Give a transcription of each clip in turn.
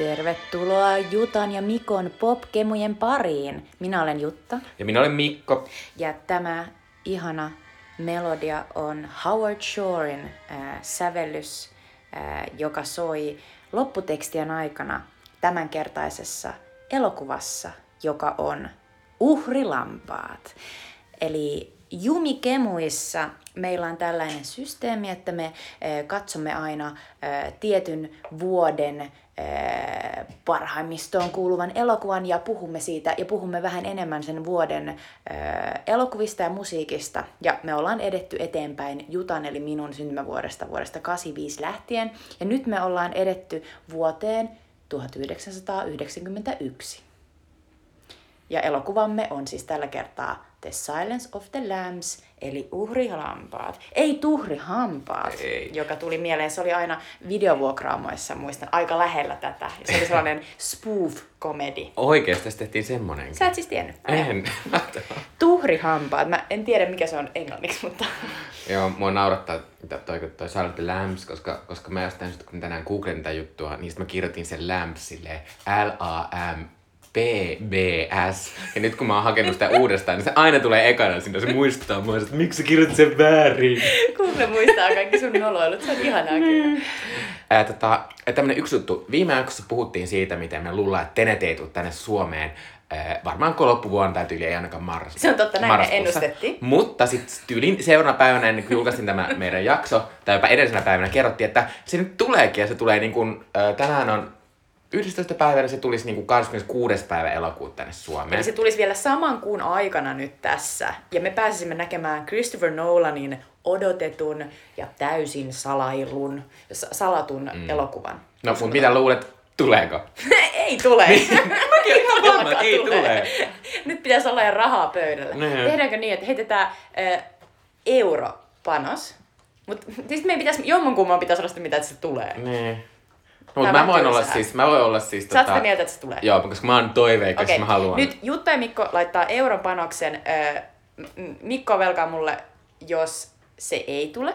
Tervetuloa Jutan ja Mikon popkemujen pariin. Minä olen Jutta Ja minä olen Mikko. ja tämä ihana melodia on Howard Shorein äh, sävellys, äh, joka soi lopputekstien aikana tämänkertaisessa elokuvassa, joka on Uhrilampaat. Eli Jumikemuissa meillä on tällainen systeemi, että me eh, katsomme aina eh, tietyn vuoden eh, parhaimmistoon kuuluvan elokuvan ja puhumme siitä ja puhumme vähän enemmän sen vuoden elokuvista ja musiikista. Ja me ollaan edetty eteenpäin Jutan eli minun syntymävuodesta vuodesta 85 lähtien ja nyt me ollaan edetty vuoteen 1991. Ja elokuvamme on siis tällä kertaa The Silence of the Lambs, eli uhrilampaat. Ei tuhrihampaat, Ei. joka tuli mieleen. Se oli aina videovuokraamoissa, muistan, aika lähellä tätä. Ja se oli sellainen spoof-komedi. Oikeesti tässä tehtiin semmonen. Sä et siis tiennyt? En. Tuhrihampaat. Mä en tiedä, mikä se on englanniksi, mutta... Joo, mua naurattaa to- toi, toi Silent the Lambs, koska, koska mä jostain kun tänään googlen tätä juttua, niin mä kirjoitin sen Lambs silleen L-A-M PBS. Ja nyt kun mä oon hakenut sitä uudestaan, niin se aina tulee ekana sinne. Se muistuttaa mua, että miksi sä kirjoitit sen väärin. Google muistaa kaikki sun noloilut. Se on ihanaa kyllä. Ää, tota, tämmönen yksi juttu. Viime jaksossa puhuttiin siitä, miten me luullaan, että Tenet ei tule tänne Suomeen. Ää, varmaan kun loppuvuonna tai tyyli ei ainakaan marras. Se on totta, näin me marraskuussa. ennustettiin. Mutta sitten tyylin seuraavana päivänä, ennen kuin julkaisin tämä meidän jakso, tai jopa edellisenä päivänä, kerrottiin, että se nyt tuleekin ja se tulee niin kuin, ää, tänään on 11. päivänä, se tulisi niin kuin 26. päivä elokuuta tänne Suomeen. Eli se tulisi vielä saman kuun aikana nyt tässä. Ja me pääsisimme näkemään Christopher Nolanin odotetun ja täysin salailun, sa- salatun mm. elokuvan. No, mutta mitä luulet, tuleeko? ei tule. Mäkin varma, että ei tule. Nyt pitäisi olla jo rahaa pöydällä. Niin. Tehdäänkö niin, että heitetään äh, europanos? Mutta siis meidän pitäisi, jommankumman pitäisi olla sitä, mitä se tulee. Niin. Mutta Tämä mä voin olla siis, mä voin olla siis Sä oot sitä mieltä, että se tulee? Joo, koska mä oon toiveikas, Okei, mä haluan. nyt Jutta ja Mikko laittaa euron panoksen. Mikko velkaa mulle, jos se ei tule.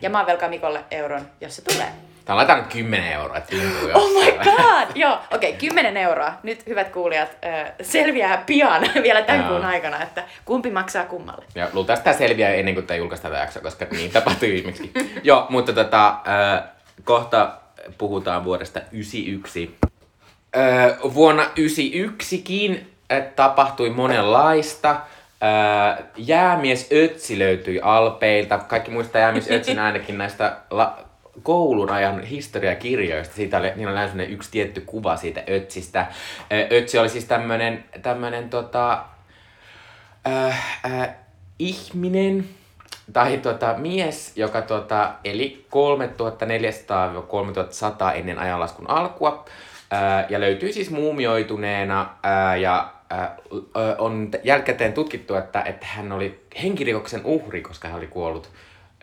Ja mä oon velkaa Mikolle euron, jos se tulee. Tää laitetaan nyt 10 euroa, että Oh my god! Joo, okei, okay, 10 euroa. Nyt hyvät kuulijat, selviää pian vielä tämän kuun aikana, että kumpi maksaa kummalle. Ja luultavasti tää selviää ennen kuin tää julkaistaan tätä jaksoa, koska niin tapahtui viimeksi. Joo, mutta tota, äh, kohta puhutaan vuodesta 91. Äh, vuonna 91kin äh, tapahtui monenlaista. Äh, jäämies Ötsi löytyi Alpeilta. Kaikki muistaa jäämies Ötsin ainakin näistä la- koulun ajan historiakirjoista. Siitä oli, niillä oli aina semmonen yksi tietty kuva siitä Ötsistä. Ötsi oli siis tämmönen, tämmönen tota, äh, äh, ihminen tai tota, mies, joka tota, eli 3400-3100 ennen ajanlaskun alkua äh, ja löytyy siis muumioituneena äh, ja äh, on jälkikäteen tutkittu, että, että hän oli henkirikoksen uhri, koska hän oli kuollut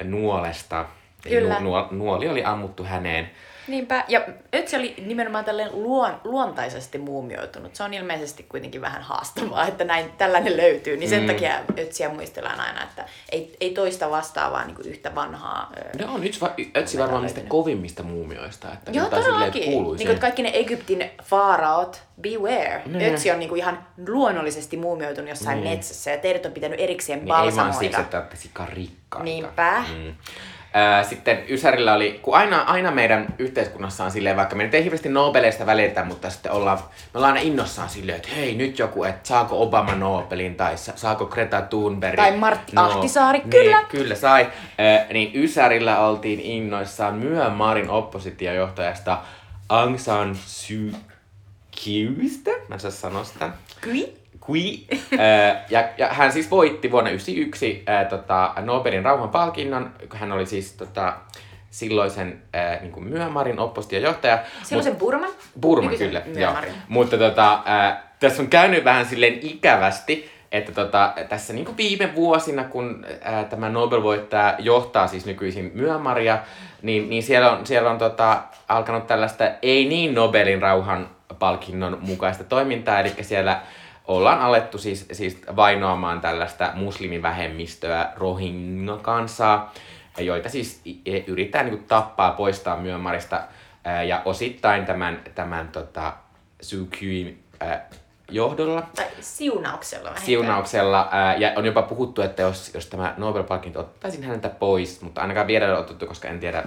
nuolesta. Kyllä. Nu, nuol, nuoli oli ammuttu häneen. Niinpä, ja Ötsi oli nimenomaan tälleen luon, luontaisesti muumioitunut. Se on ilmeisesti kuitenkin vähän haastavaa, että näin tällainen löytyy. Niin sen Mm. takia Ötsiä muistellaan aina, että ei, ei toista vastaavaa niin yhtä vanhaa. Ne on yksi va- Ötsi varmaan niistä kovimmista muumioista. Että Joo, todellakin. Niin kuin kaikki ne Egyptin faaraot, beware. Niin. Ötsi on niin kuin ihan luonnollisesti muumioitunut jossain Niin. metsässä ja teidät on pitänyt erikseen Niin ei vaan balsamoida. siksi, että olette sikarikkaita. Niinpä. Mm. Ää, Sitten Ysärillä oli, kun aina, aina meidän yhteiskunnassa on silleen, vaikka me nyt ei hirveästi Nobeleista välitä, mutta sitten ollaan, me ollaan aina innossaan silleen, että hei nyt joku, että saako Obama Nobelin tai sa- saako Greta Thunberg. Tai Martti Ahtisaari, kyllä. Niin, kyllä sai. Ää, niin Ysärillä oltiin innoissaan Myanmarin oppositiojohtajasta Aung San Suu Kyistä. Mä en saa sanoa sitä. Kui? Kui. Ää, ja, ja hän siis voitti vuonna 1991 ää, tota, Nobelin rauhanpalkinnon. Hän oli siis tota, silloisen ää, niin kuin Myanmarin oppositiojohtaja. Silloisen Burman? Burman Nykyisen kyllä, joo. Mutta tota, ää, tässä on käynyt vähän silleen ikävästi, että tota, tässä niin viime vuosina, kun ää, tämä Nobel-voittaja johtaa siis nykyisin Myanmaria, niin, niin siellä on, siellä on tota, alkanut tällaista ei niin Nobelin rauhan palkinnon mukaista toimintaa, eli siellä ollaan alettu siis, siis vainoamaan tällaista muslimivähemmistöä Rohingya-kansaa, joita siis i- yritetään niin tappaa, poistaa Myanmarista ja osittain tämän, tämän tota, Suu Kyin ää, johdolla. Tai siunauksella vähintään. siunauksella. Ää, ja on jopa puhuttu, että jos, jos tämä Nobel-palkinto ottaisin häneltä pois, mutta ainakaan vielä ei ole otettu, koska en tiedä,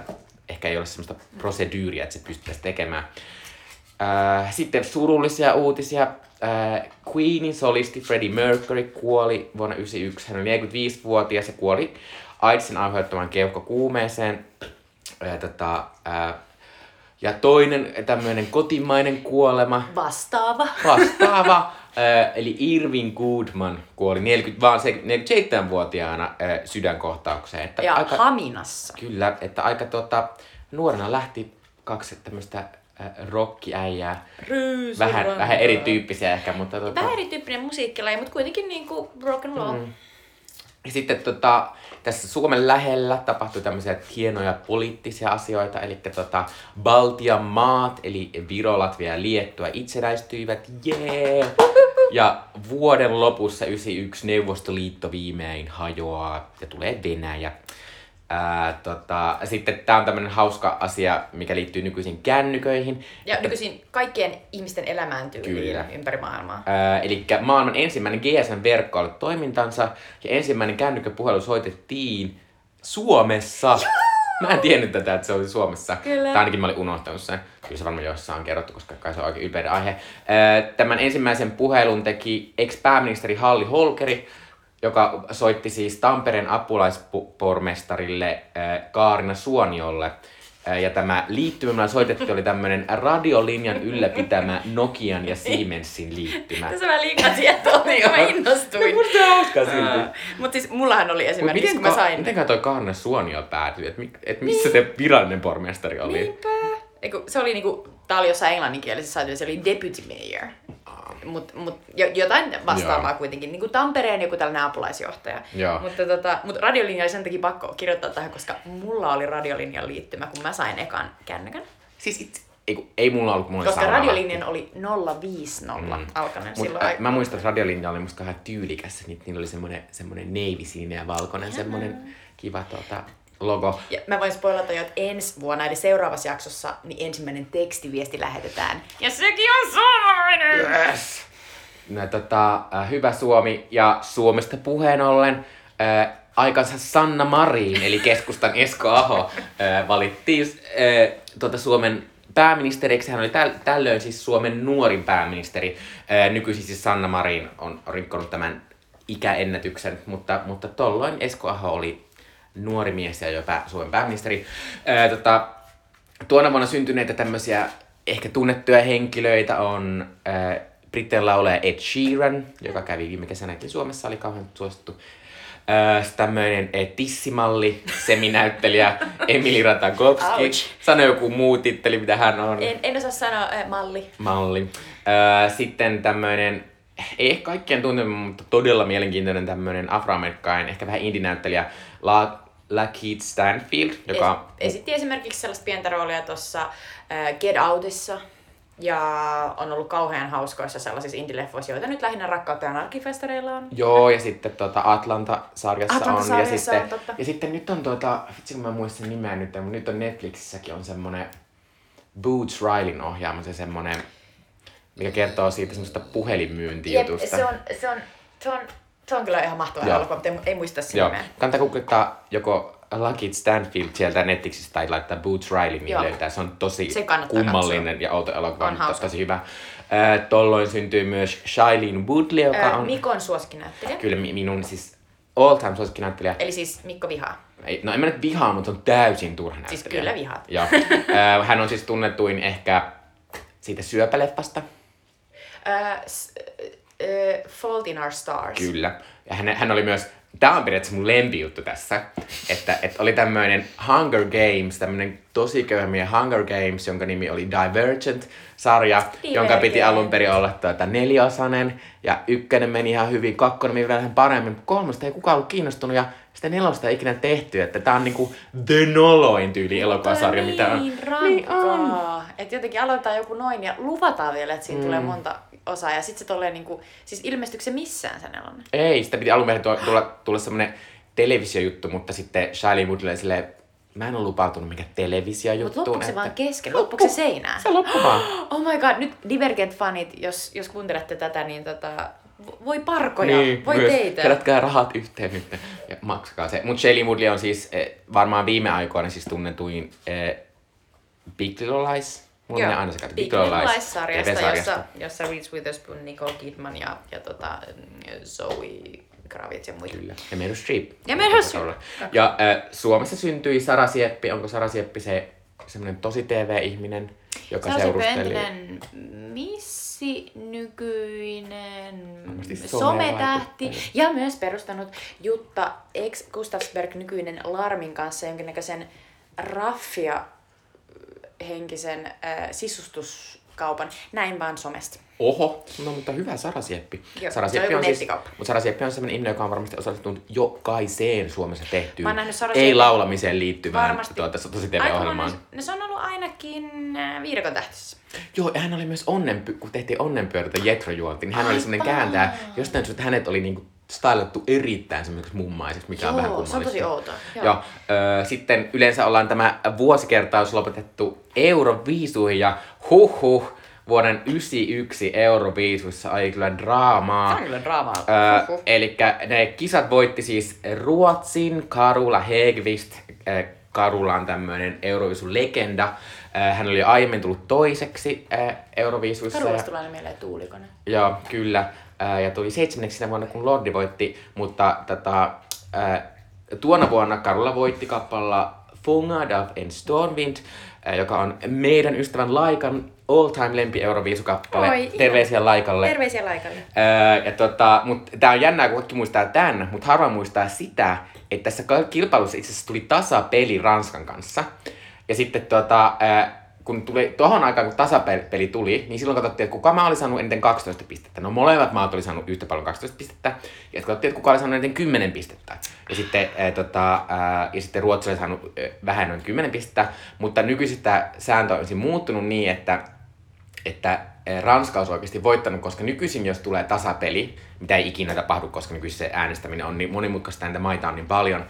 ehkä ei ole sellaista prosedyyriä, että se pystyttäisiin tekemään. Ää, sitten surullisia uutisia. Ää, Queenin solisti Freddie Mercury kuoli vuonna 1991. Hän oli 45-vuotias ja kuoli AIDSin aiheuttamaan keuhkokuumeeseen. Ää, tota, ää, ja toinen tämmöinen kotimainen kuolema, Vastaava. vastaava, äh, eli Irving Goodman kuoli 40, vaan se 47-vuotiaana äh, sydänkohtaukseen. Että Ja aika, Haminassa. Kyllä, että aika tota, nuorena lähti kaksi tämmöistä äh, rockiäijää. Ryysi, Vähän, rantaa. vähän erityyppisiä ehkä, mutta tota, Vähän erityyppinen musiikkilaji, mutta kuitenkin niinku rock and roll. Mm. Ja sitten tota, tässä Suomen lähellä tapahtui tämmöisiä hienoja poliittisia asioita, eli tota, Baltian maat, eli Viro, Latvia ja Liettua itsenäistyivät, jee! Ja vuoden lopussa 91 Neuvostoliitto viimein hajoaa ja tulee Venäjä. Ää, tota, sitten tämä on tämmöinen hauska asia, mikä liittyy nykyisin kännyköihin. Ja nykyisin kaikkien ihmisten elämään tyyliin ympäri maailmaa. Ää, eli maailman ensimmäinen GSM-verkko aloitti toimintansa ja ensimmäinen kännykkäpuhelu soitettiin Suomessa. Mä en tiennyt tätä, että se oli Suomessa. Kyllä. Tai ainakin mä olin unohtanut sen. Kyllä se varmaan jossain on kerrottu, koska kai se on oikein ylpeä aihe. Tämän ensimmäisen puhelun teki ex-pääministeri Halli Holkeri, joka soitti siis Tampereen apulaispormestarille ää, Kaarina Suoniolle. Ää, Ja tämä liittymä, soitettiin, oli tämmöinen radiolinjan ylläpitämä Nokian ja Siemensin liittymä. Tässä mä liikaa tietoa, niin mä innostuin. Se on hauskaa silti. Mutta siis mullahan oli esimerkiksi, miten, kun mä sain... miten toi Kaarina Suonio päätyi? Että et missä se virallinen pormestari oli? Niinpä. Eiku, se oli niinku, tää oli jossain englanninkielisessä se oli deputy mayor. Mut, mut jo, jotain vastaavaa Joo. kuitenkin, niinku Tampereen joku tällainen apulaisjohtaja. Joo. Mutta tota, mut radiolinja oli sen takia pakko kirjoittaa tähän, koska mulla oli radiolinjan liittymä, kun mä sain ekan kännykän. Siis itse, ei, kun- ei mulla ollut, mulla Koska radiolinjan oli 050 mm. alkanen Mut, silloin. ä, mä muistan, että radiolinja oli musta vähän tyylikäs. Niillä oli semmonen neivisininen ja valkoinen semmonen kiva tota, logo. Ja mä voin spoilata jo, että ensi vuonna, eli seuraavassa jaksossa, niin ensimmäinen tekstiviesti lähetetään. Ja sekin on suomalainen! Yes! No, tota, äh, hyvä Suomi ja Suomesta puheen ollen äh, aikansa Sanna Marin, eli keskustan Esko Aho, äh, valittiin äh, tuota Suomen pääministeriksi. Hän oli täl, tällöin siis Suomen nuorin pääministeri. Äh, nykyisin siis Sanna Marin on rikkonut tämän ikäennätyksen, mutta, mutta tolloin Esko Aho oli nuori mies ja jo pää, Suomen pääministeri. Ää, tota, tuona vuonna syntyneitä tämmöisiä ehkä tunnettuja henkilöitä on ää, Britten laulaja Ed Sheeran, joka kävi viime kesänäkin Suomessa, oli kauhean suosittu. Ää, sitten tämmöinen tissimalli, seminäyttelijä Emili Ratajkowski. Ouch. Sano joku muu titteli, mitä hän on En, en osaa sanoa äh, malli. malli. Öö, sitten tämmöinen, ei ehkä kaikkien tuntema, mutta todella mielenkiintoinen tämmöinen afroamerikkainen, ehkä vähän indie-näyttelijä, La, Lakeith Stanfield, joka on Es, esitti esimerkiksi sellaista pientä roolia tuossa äh, Get Outissa. Ja on ollut kauhean hauskoissa sellaisissa indie-leffoissa, joita nyt lähinnä Rakkautta ja arkifestareilla on. Joo, ja sitten tota Atlanta-sarjassa on. Ja Atlanta-sarjassa sitten, on, totta. ja sitten nyt on tuota, vitsi kun mä muistan nimeä nyt, mutta nyt on Netflixissäkin on semmonen Boots Rileyn ohjaama se semmonen, mikä kertoo siitä semmoista puhelinmyyntijutusta. se on, se on, se on, se on kyllä ihan mahtava Joo. elokuva, mutta ei, ei muista sen Joo, nimeä. kannattaa googlettaa joko Lucky Stanfield sieltä Netflixistä tai laittaa Boots Riley, niin Joo. löytää. Se on tosi Se kummallinen ja outo elokuva, On mutta tosi hyvä. Ää, tolloin syntyy myös Shailene Woodley, joka Ää, on Mikon suosikkinäyttelijä. kyllä mi- minun siis all time suosikkinäyttelijä. Eli siis Mikko Vihaa. Ei, no en mä nyt vihaa, mutta se on täysin turha näyttelijä. Siis kyllä vihaat. Joo. Ää, hän on siis tunnetuin ehkä siitä syöpäleffasta. Ää, s- ää, Fault in Our Stars. Kyllä. Ja hän, hän oli myös, tämä on periaatteessa mun lempijuttu tässä, että, että oli tämmöinen Hunger Games, tämmöinen tosi köyhmiä Hunger Games, jonka nimi oli Divergent-sarja, jonka piti Divergent. alun perin olla tuota neliosainen, ja ykkönen meni ihan hyvin, kakkonen meni vähän paremmin, kolmosta ei kukaan ollut kiinnostunut, ja sitä nelosta ei ikinä tehty, että tää on niinku the noloin tyyli elokuvasarja, niin, mitä on. Niin rankkaa. Että jotenkin aloitetaan joku noin ja luvataan vielä, että siinä mm. tulee monta osaa. Ja sitten se tulee niinku, siis ilmestyykö se missään se nelonen? Ei, sitä piti alun perin tulla, tulla, tulla semmonen televisiojuttu, mutta sitten Shailene Woodley silleen, mä en ole lupautunut mikä Mutta televisiojuttuun. loppuuko se vaan kesken? Loppuuko se seinään? Se loppui vaan. Oh my god, nyt Divergent-fanit, jos, jos kuuntelette tätä, niin tota, voi parkoja, Niin, voi myös. teitä. Kerätkää rahat yhteen nyt ja maksakaa se. Mutta Shailene Woodley on siis eh, varmaan viime aikoina siis tunnetuin eh, Big Little Lies. Mulla menee aina sekaisin. Big Little Lies-sarjasta, jossa, jossa Reese Witherspoon, Nicole Kidman ja, ja tota, Zoe Kravitz ja muita. Kyllä. Ja Meryl Streep. Ja Meryl Streep. Ja äh, Suomessa syntyi Sara Sieppi. Onko Sara Sieppi se semmoinen tosi TV-ihminen, joka Se on se seurusteli? entinen missi, nykyinen sometähti. ja myös perustanut Jutta ex Gustavsberg nykyinen Larmin kanssa jonkinnäköisen raffia henkisen äh, sisustuskaupan. Näin vaan somesta. Oho, no mutta hyvä Sara Sieppi. Joo, Sara se on Sieppi joku siis, mutta Sara Sieppi on sellainen ihminen, joka on varmasti osallistunut jokaiseen Suomessa tehtyyn ei Sieppi- laulamiseen liittyvään Varmasti. tuota, tosi TV-ohjelmaan. No se on ollut ainakin äh, viidakon tähtissä. Joo, ja hän oli myös onnenpy- kun tehtiin onnenpyörätä Jetro juonti, niin hän oli semmoinen Aivan. kääntäjä. Jostain syystä hänet oli niinku stylattu erittäin semmoiseksi mummaiseksi, mikä on vähän Joo, se on kummallista. tosi outoa. Joo. Joo. Ö, sitten yleensä ollaan tämä vuosikertaus lopetettu Euroviisuihin ja huh huh, vuoden 91 Euroviisuissa oli kyllä draamaa. Se on kyllä draamaa. Öö, Huhhuh. Eli ne kisat voitti siis Ruotsin Karula Hegvist. Karula on tämmöinen Euroviisun legenda. Hän oli aiemmin tullut toiseksi Euroviisuissa. Karulasta tulee mieleen tuulikone. Joo, kyllä. Ää, Ja tuli seitsemänneksi sinä vuonna, kun Lordi voitti, mutta tätä, ää, tuona vuonna Karula voitti kappalla Fångad av en stormvind, ää, joka on meidän ystävän Laikan all-time lempi Euroviisukappale. Oi. Terveisiä Laikalle. Terveisiä Laikalle. Ää, ja tota, mut tää on jännää, kun kaikki muistaa tän, mutta harva muistaa sitä, että tässä kil- kilpailussa itse asiassa tuli tasapeli Ranskan kanssa. Ja sitten tota, kun tuli tohon aikaan, kun tasapeli tuli, niin silloin katsottiin, että kuka maa oli saanut eniten 12 pistettä. No molemmat maat oli saanut yhtä paljon 12 pistettä. Ja katsottiin, että kuka oli saanut eniten 10 pistettä. Ja sitten, ää, tota, ää, ja sitten Ruotsi oli saanut ää, vähän noin 10 pistettä. Mutta nykyisistä sääntö on muuttunut niin, että että Ranska olisi oikeasti voittanut, koska nykyisin jos tulee tasapeli, mitä ei ikinä tapahdu, koska nykyisin se äänestäminen on niin monimutkaista ja niitä maita on niin paljon,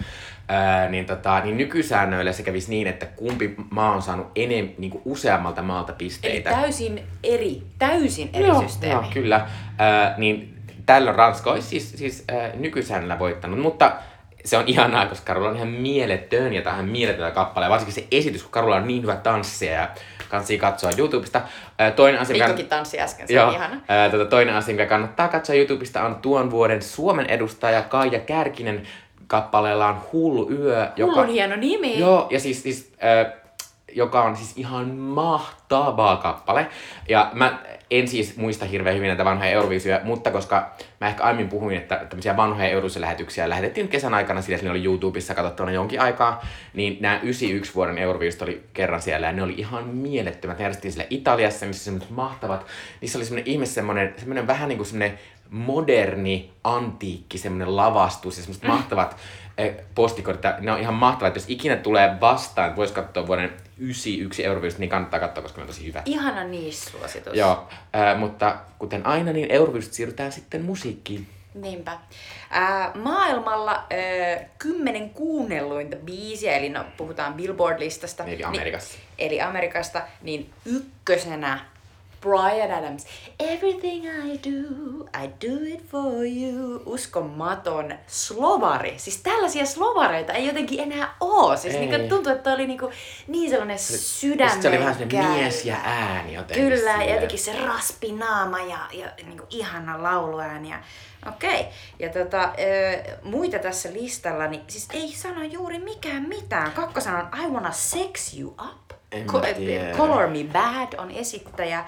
ää, niin, tota, niin nykysäännöillä se kävisi niin, että kumpi maa on saanut enem, niin kuin useammalta maalta Eli pisteitä. täysin eri, täysin eri Joo, systeemi. Joo, kyllä. Ää, niin tällöin Ranska olisi siis, siis ää, nykysäännöllä voittanut, mutta se on ihanaa, koska Karulla on ihan mieletön ja ihan mieletöntä kappale. Varsinkin se esitys, kun Karulla on niin hyvä tanssia ja kansi katsoa YouTubesta. Toinen asia, mikä- Mikkokin tanssi äsken, se Joo, ihana. ää, tota, toinen asia, mikä kannattaa katsoa YouTubesta, on tuon vuoden Suomen edustaja Kaija Kärkinen kappaleella on Hullu yö, joka... Hullun hieno nimi. Joo, ja siis, siis äh, joka on siis ihan mahtava kappale. Ja mä en siis muista hirveän hyvin näitä vanhoja Euroviisuja, mutta koska mä ehkä aiemmin puhuin, että tämmöisiä vanhoja Euroviisulähetyksiä lähetettiin kesän aikana, sillä ne oli YouTubessa katsottavana jonkin aikaa, niin nämä 91 vuoden Euroviisut oli kerran siellä, ja ne oli ihan mielettömät. Ne järjestettiin siellä Italiassa, missä semmoiset mahtavat, niissä oli semmoinen ihme semmoinen, semmoinen vähän niin kuin semmoinen moderni, antiikki, semmoinen lavastus ja semmoiset mahtavat eh, postikortit. Ne on ihan mahtavat, että jos ikinä tulee vastaan, että voisi katsoa vuoden 91 Euroviisut, niin kannattaa katsoa, koska ne on tosi hyvät. Ihana niissuositus. Joo, äh, mutta kuten aina, niin Euroviisut siirrytään sitten musiikkiin. Niinpä. Ää, maailmalla ää, kymmenen kuunnelluinta biisiä, eli no, puhutaan Billboard-listasta. Eli Amerikassa. Niin, eli Amerikasta, niin ykkösenä Brian Adams. Everything I do, I do it for you. Uskomaton slovari. Siis tällaisia slovareita ei jotenkin enää oo. Siis Ei. niinku tuntuu, että oli niinku niin sellainen sydämen Sitten se oli vähän sellainen mies ja ääni jotenkin. Kyllä, ja jotenkin se raspi naama ja, ja niin kuin ihana lauluääni. Ja, okei, ja tota, ö, muita tässä listalla, niin siis ei sano juuri mikään mitään. Kakkosana on I Wanna Sex You Up. Tiedä. Color Me Bad on esittäjä.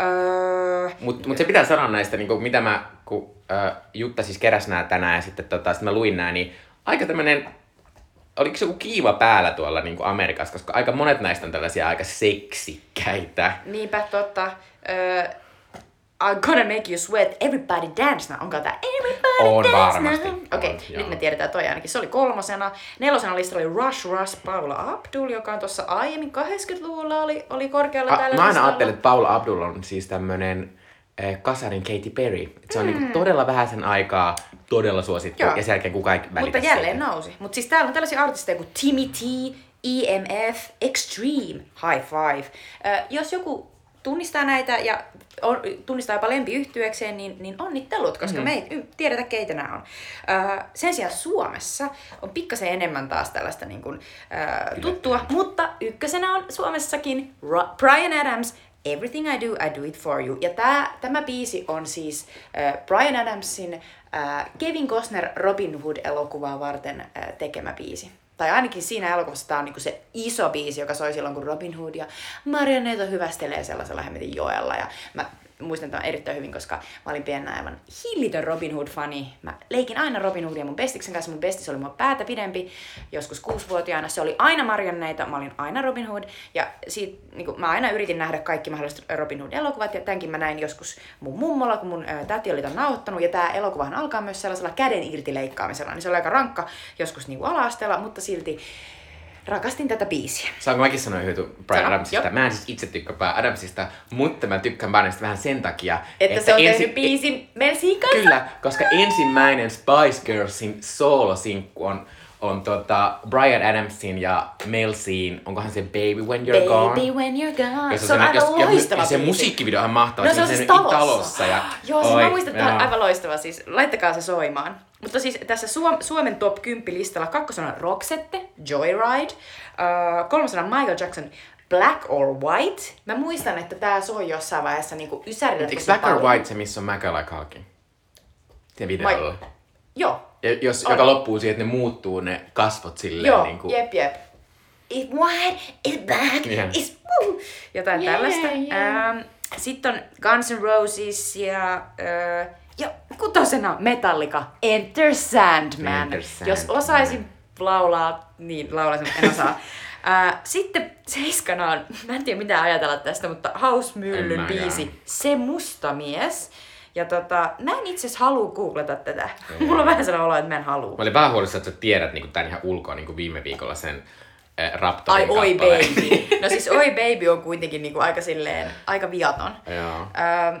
Öö, Mutta mut se pitää sanoa näistä, niinku, mitä mä, kun äh, Jutta siis keräsi nää tänään ja sitten tota, sit mä luin nää, niin aika tämmönen, oliko se joku kiiva päällä tuolla niinku Amerikassa, koska aika monet näistä on tällaisia aika seksikkäitä. niinpä totta. Öö, I'm gonna make you sweat, everybody dance now. Onko tää everybody On dance varmasti. now? Okei, okay, nyt me tiedetään toi ainakin. Se oli kolmosena. Nelosena listalla oli Rush Rush Paula Abdul, joka on tuossa aiemmin 80-luvulla oli, oli korkealla A, tällä mä aina ajattelin, että Paula Abdul on siis tämmönen äh, kasarin Katy Perry. Et se on mm. niinku todella vähäisen aikaa todella suosittu Joo. ja sen jälkeen kukaan ei välitä Mutta jälleen siitä. nousi. Mutta siis täällä on tällaisia artisteja kuin Timmy T, EMF Extreme High Five. Ö, jos joku tunnistaa näitä ja on, tunnistaa jopa lempiyhtyekseen, niin, niin onnittelut, koska mm. me ei tiedetä, keitä nämä on. Ö, sen sijaan Suomessa on pikkasen enemmän taas tällaista niin kuin, ö, tuttua, mutta ykkösenä on Suomessakin Ra- Brian Adams, Everything I Do, I Do It For You. Ja tää, tämä biisi on siis äh, Brian Adamsin äh, Kevin Costner Robin Hood-elokuvaa varten äh, tekemä biisi. Tai ainakin siinä elokuvassa tämä on niinku se iso biisi, joka soi silloin, kun Robin Hood ja Marionetto hyvästelee sellaisella hemmetin joella. Ja mä muistan tämän erittäin hyvin, koska mä olin pienenä aivan hillitön Robin Hood-fani. Mä leikin aina Robin Hoodia mun bestiksen kanssa. Mun bestis oli mua päätä pidempi, joskus kuusivuotiaana. Se oli aina Marionneita, mä olin aina Robin Hood. Ja siitä, niin kuin, mä aina yritin nähdä kaikki mahdolliset Robin Hood-elokuvat. Ja tämänkin mä näin joskus mun mummolla, kun mun ä, täti oli tämän nauhoittanut. Ja tämä elokuvahan alkaa myös sellaisella käden irti leikkaamisella. Niin se oli aika rankka joskus niin ala-asteella, mutta silti rakastin tätä biisiä. Saanko mäkin sanoa yhden Brian Sano, Adamsista? joo. Mä en siis itse tykkää Brian Adamsista, mutta mä tykkään Brianista vähän sen takia, Että, se on tehnyt biisin kanssa. Kyllä, koska ensimmäinen Spice Girlsin soolosinkku on, on tota Brian Adamsin ja Mel Cin, onkohan se Baby When You're Gone? Baby when you're gone. Se on se- aivan jos- loistava ja se musiikkivideo on mahtava. No se on Siinä siis on talossa. talossa ja, Joo, siis Oi, mä muistan, että on joo. aivan loistava. Siis laittakaa se soimaan. Mutta siis tässä Suom- Suomen top 10 listalla kakkosena on Roxette, Joyride, uh, kolmosena Michael Jackson, Black or White. Mä muistan, että tää soi jossain vaiheessa niinku Ysärillä. Eikö Black or. White se, missä on Macaulay Culkin? Se videolla. Joo, Ja jos, On. joka loppuu siihen, että ne muuttuu ne kasvot silleen joo, niin kuin... jep jep. It's white, it's black, Joo. it's woo. Jotain Yeah, tällaista. yeah. Ähm, Sitten on Guns N' Roses ja, äh, ja kutosena Metallica, Enter Sandman. Enter Jos Sandman. osaisin laulaa, niin laulaisin, mutta en osaa. Äh, sitten seiskana on, mä en tiedä mitä ajatella tästä, mutta Hausmyllyn mäkään. biisi Se musta mies. Ja tota, mä en itse asiassa halua googlata tätä. Mulla on vähän sellainen olo, että mä en halua. Mä olin vähän huolissaan, että sä tiedät niin tämän ihan ulkoa niin kuin viime viikolla sen äh, Raptorin Ai oi kappaleen. baby. No siis oi baby on kuitenkin niinku aika silleen, aika viaton. Joo. Öö,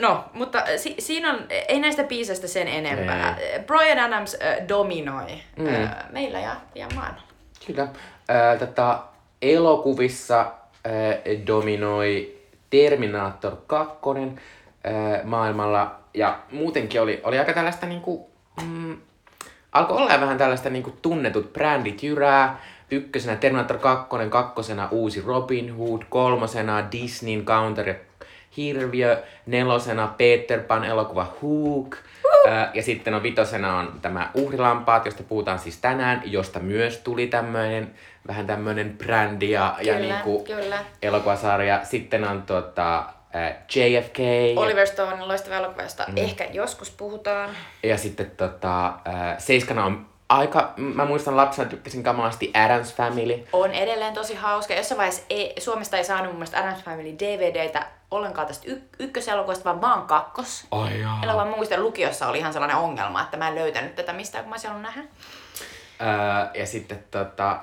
no, mutta si- siinä on, ei näistä biiseistä sen enempää. Brian Adams äh, dominoi mm. äh, meillä ja, ja maailmalla. Kyllä. Ää, tätä elokuvissa ää, dominoi Terminator 2 maailmalla ja muutenkin oli, oli aika tällaista niinku, mm, alkoi olla vähän tällaista niinku tunnetut brändit jyrää. Ykkösenä Terminator 2, kakkosena uusi Robin Hood, kolmosena Disneyn Counter ja Hirviö, nelosena Peter Pan elokuva Hook, ja sitten on vitosena on tämä Uhrilampaat, josta puhutaan siis tänään, josta myös tuli tämmöinen vähän tämmöinen brändi ja, ja Kyllä, niinku kyllä. elokuvasarja. Sitten on tota, JFK Oliver Stonein loistava elokuva, josta mm. ehkä joskus puhutaan. ja sitten tota, seiskana on aika, mä muistan lapsena tykkäsin kamalasti Adams Family. On edelleen tosi hauska. Jossain vaiheessa ei, Suomesta ei saanut mun mielestä Adams Family DVDtä ollenkaan tästä y- ykköselokuvasta, vaan vaan kakkos. Elokuvan mä muistan, lukiossa oli ihan sellainen ongelma, että mä en löytänyt tätä mistään, kun mä halunnut nähdä. Ää, ja sitten tota,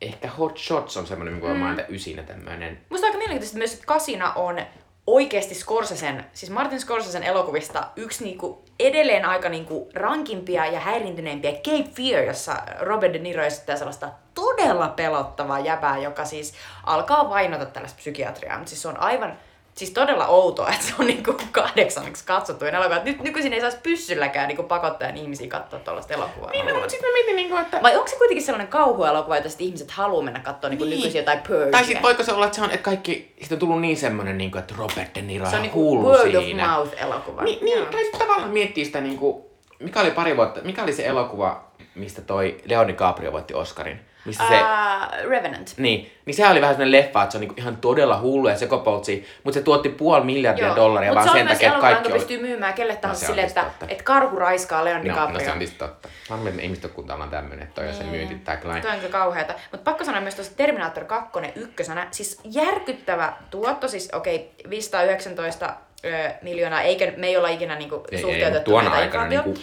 ehkä Hot Shots on semmoinen, mikä voi mainita ysinä tämmöinen. Musta on aika mielenkiintoista myös, että Kasina on oikeasti Scorsesen, siis Martin Scorsesen elokuvista yksi niinku edelleen aika niinku rankimpia ja häirintyneimpiä Cape Fear, jossa Robert De Niro esittää sellaista todella pelottavaa jäbää, joka siis alkaa vainota tällaista psykiatriaa, mutta siis se on aivan Siis todella outoa, että se on niinku kahdeksanneksi katsottu elokuva. Nyt nykyisin ei saisi pyssylläkään niinku pakottajan ihmisiä katsoa tuollaista elokuvaa. Niin, no, mutta sitten mä mietin, niinku, että... Vai onko se kuitenkin sellainen kauhuelokuva, jota ihmiset haluaa mennä katsoa niinku Niin. nykyisin jotain Purge? Tai sitten voiko se olla, että se on, että kaikki, siitä on tullut niin semmoinen, niin kuin, että Robert De Niro on Se on niinku word siinä. of mouth elokuva. Niin, niin tai sitten tavallaan miettii sitä, niin kuin, mikä oli pari vuotta, mikä oli se elokuva, mistä toi Leo DiCaprio voitti Oscarin? Mistä se, Uh, Revenant. niin, niin sehän oli vähän sellainen leffa, että se on niinku ihan todella hullu ja sekopoltsi, mutta se tuotti puoli miljardia dollaria Mut vaan se sen takia, että kaikki oli... pystyy myymään kelle tahansa se on silleen, siis että, että karhu raiskaa Leon No, no DiCaprio. se on tietysti totta. Harmi, että ihmiskunta on tämmöinen, että toi on se myynti tagline. Toi on kyllä kauheata. Mutta pakko sanoa myös tuosta Terminator 2 ykkösenä. Siis järkyttävä tuotto, siis okei, okay, 519 ö, miljoonaa, eikä me ei olla ikinä niinku ei, suhteutettu tuona aikana niinku-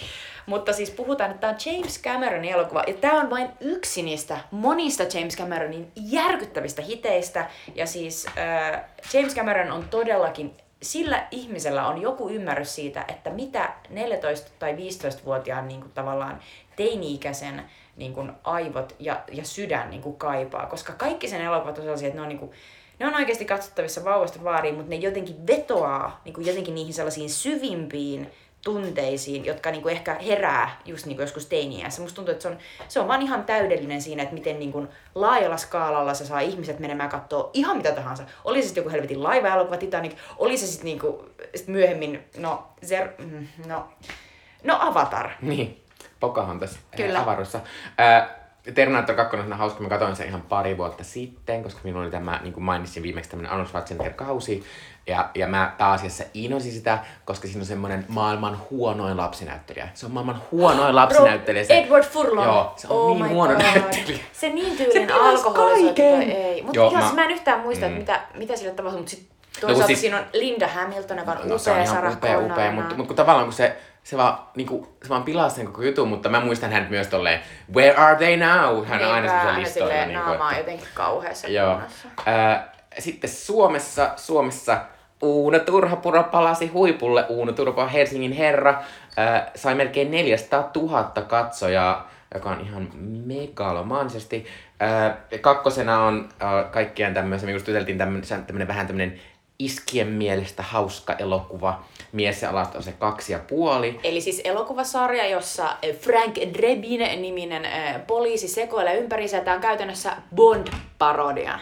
Mutta siis puhutaan, että tämä on James Cameronin elokuva. Ja tämä on vain yksi niistä monista James Cameronin järkyttävistä hiteistä. Ja siis äh, James Cameron on todellakin, sillä ihmisellä on joku ymmärrys siitä, että mitä 14- tai 15-vuotiaan niin kuin tavallaan teini-ikäisen niin kuin aivot ja, ja sydän niin kuin kaipaa. Koska kaikki sen elokuvat on sellaisia, että ne on, niin kuin, ne on oikeasti katsottavissa vauvasta vaariin, mutta ne jotenkin vetoaa niin kuin jotenkin niihin sellaisiin syvimpiin tunteisiin, jotka niinku ehkä herää just niinku joskus teiniässä. Musta tuntuu, että se on, se on vaan ihan täydellinen siinä, että miten niinku laajalla skaalalla se saa ihmiset menemään katsoa ihan mitä tahansa. Oli se sitten joku helvetin laiva-elokuva Titanic, oli se sitten niinku, sit myöhemmin, no, zer, mm, no, no Avatar. Niin, Pocahontas Kyllä. avaruudessa. Ää, Terminator 2 on hauska, mä katsoin sen ihan pari vuotta sitten, koska minulla oli tämä, niin kuin mainitsin viimeksi, tämmöinen Arnold Schwarzenegger-kausi. Ja, ja mä pääasiassa innosin sitä, koska siinä on semmoinen maailman huonoin lapsinäyttelijä. Se on maailman huonoin lapsinäyttelijä. Se, Edward Furlong. Joo, se on oh niin huono God. näyttelijä. Se niin tyylin Se pilasi alkoholisoitu ei. Mutta ihan mä- mä... en yhtään muista, mm. Että mitä, mitä sille tapahtui, mutta sitten kun toisaalta siis- siinä on Linda Hamilton, joka on No upea, se on ihan upea, upea, mutta, mutta kun tavallaan kun se, se vaan, niinku, se vaan pilaa sen koko jutun, mutta mä muistan hänet myös tolleen, where are they now? Hän on aina semmoisella aina listoilla. silleen Niinku, naama on että, jotenkin kauheassa joo. Ää, sitten Suomessa, Suomessa Uuno Turhapuro palasi huipulle. Uuno Turha Helsingin herra ää, sai melkein 400 000 katsojaa, joka on ihan megalomaanisesti. Ää, kakkosena on ää, kaikkien tämmöisen, me just tämmöinen vähän tämmöinen iskien mielestä hauska elokuva. Mies ja alat on se kaksi ja puoli. Eli siis elokuvasarja, jossa eh, Frank Drebin-niminen eh, poliisi sekoilee ympäriinsä. Tämä on käytännössä Bond-parodia.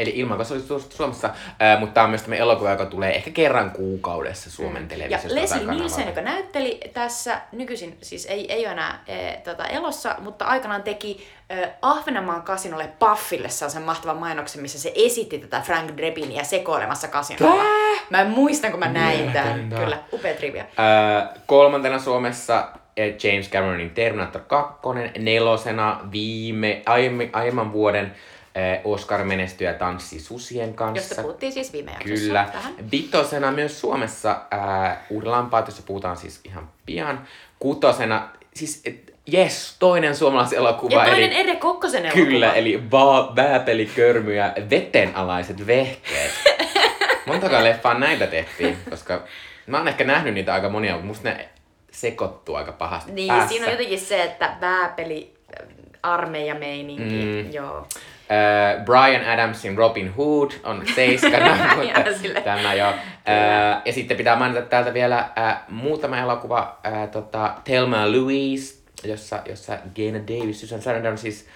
Eli ilman, se oli tuossa Suomessa, ää, mutta tämä on myös tämmöinen elokuva, joka tulee ehkä kerran kuukaudessa Suomen Ja televisiosta. tai Leslie. Nielsen, joka näytteli tässä, nykyisin siis ei, ei ole enää e, tota, elossa, mutta aikanaan teki e, Ahvenanmaan kasinolle Paffille sen mahtavan mainoksen, missä se esitti tätä Frank Drebinia sekoilemassa kasinolla. Mä en muistan, kun mä näin tämän. Kyllä, upea trivia. Ää, kolmantena Suomessa James Cameronin Terminator 2, nelosena viime, aiemmin, aiemman vuoden eh, Oscar-menestyjä Tanssi susien kanssa. Josta puhuttiin siis viime jaksossa. Kyllä. Vitosena myös Suomessa ää, Uudet lampaat, josta puhutaan siis ihan pian. Kutosena, siis et, yes, toinen suomalaiselokuva. Ja toinen eli, Ede Kokkosen elokuva. Kyllä, eli va- vääpelikörmy ja vetenalaiset vehkeet. Montako leffaa näitä tehtiin, koska mä oon ehkä nähnyt niitä aika monia, mutta musta ne sekoittuu aika pahasti Niin, päässä. siinä on jotenkin se, että vääpeli, äh, armeija meininki, Mm. joo. Äh, Brian Adamsin Robin Hood on seiskana, mutta tämä jo. Äh, ja sitten pitää mainita täältä vielä äh, muutama elokuva, äh, tota, Thelma Louise, jossa, jossa Gina Davis, Susan Sarandon siis,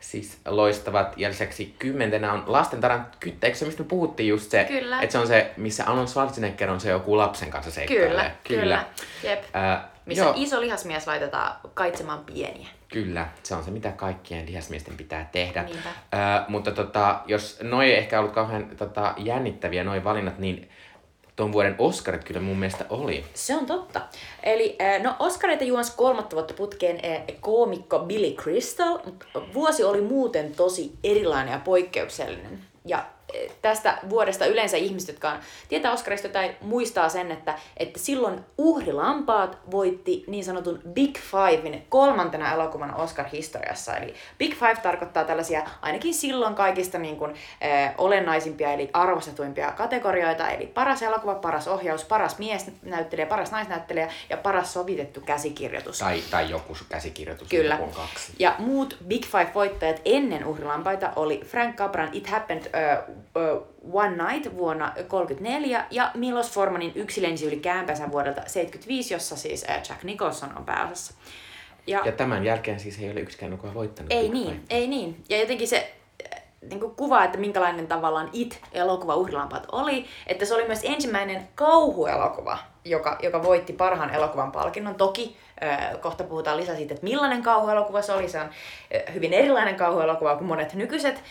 siis loistavat. Ja lisäksi kymmentenä on Lasten kyttä, eikö se mistä me puhuttiin just se, Kyllä. että se on se, missä Arnold Schwarzenegger on se joku lapsen kanssa seikkailee. Kyllä, kyllä. Jep. Äh, Missä joo. iso lihasmies laitetaan kaitsemaan pieniä. Kyllä, se on se, mitä kaikkien lihasmiesten pitää tehdä. Niinpä. Ö, mutta tota, jos noi ei ehkä ollut kauhean tota, jännittäviä, noi valinnat, niin tuon vuoden Oscarit kyllä mun mielestä oli. Se on totta. Eli äh, no Oscareita juonsi kolmatta vuotta putkeen äh, koomikko Billy Crystal. Vuosi oli muuten tosi erilainen ja poikkeuksellinen. Ja äh, tästä vuodesta yleensä ihmiset, jotka on, tietää Oscarista jotain, muistaa sen, että, että silloin Uhrilampaat voitti niin sanotun Big Fivein kolmantena elokuvan Oscar-historiassa. Eli Big Five tarkoittaa tällaisia ainakin silloin kaikista niin kuin, äh, olennaisimpia eli arvostetuimpia kategorioita, eli paras elokuva, paras ohjaus, paras miesnäyttelijä, paras naisnäyttelijä ja paras sovitettu käsikirjoitus. Tai, tai joku käsikirjoitus. Kyllä. joku on kaksi. Ja muut Big Five-voittajat ennen uhrilampaita oli Frank Capran It Happened uh, One Night vuonna 1934 ja Milos Formanin Yksi lensi yli vuodelta 75, jossa siis Jack Nicholson on pääosassa. Ja, Ja tämän jälkeen siis ei ole yksikään elokuva voittanut. ei niin, ei niin. Ja jotenkin se niin kuin kuvaa, että minkälainen tavallaan It-elokuva Uhrilampaat oli, että se oli myös ensimmäinen kauhuelokuva, joka, joka voitti parhaan elokuvan palkinnon. Toki kohta puhutaan lisää siitä, että millainen kauhuelokuva se oli. Se on hyvin erilainen kauhuelokuva kuin monet nykyiset.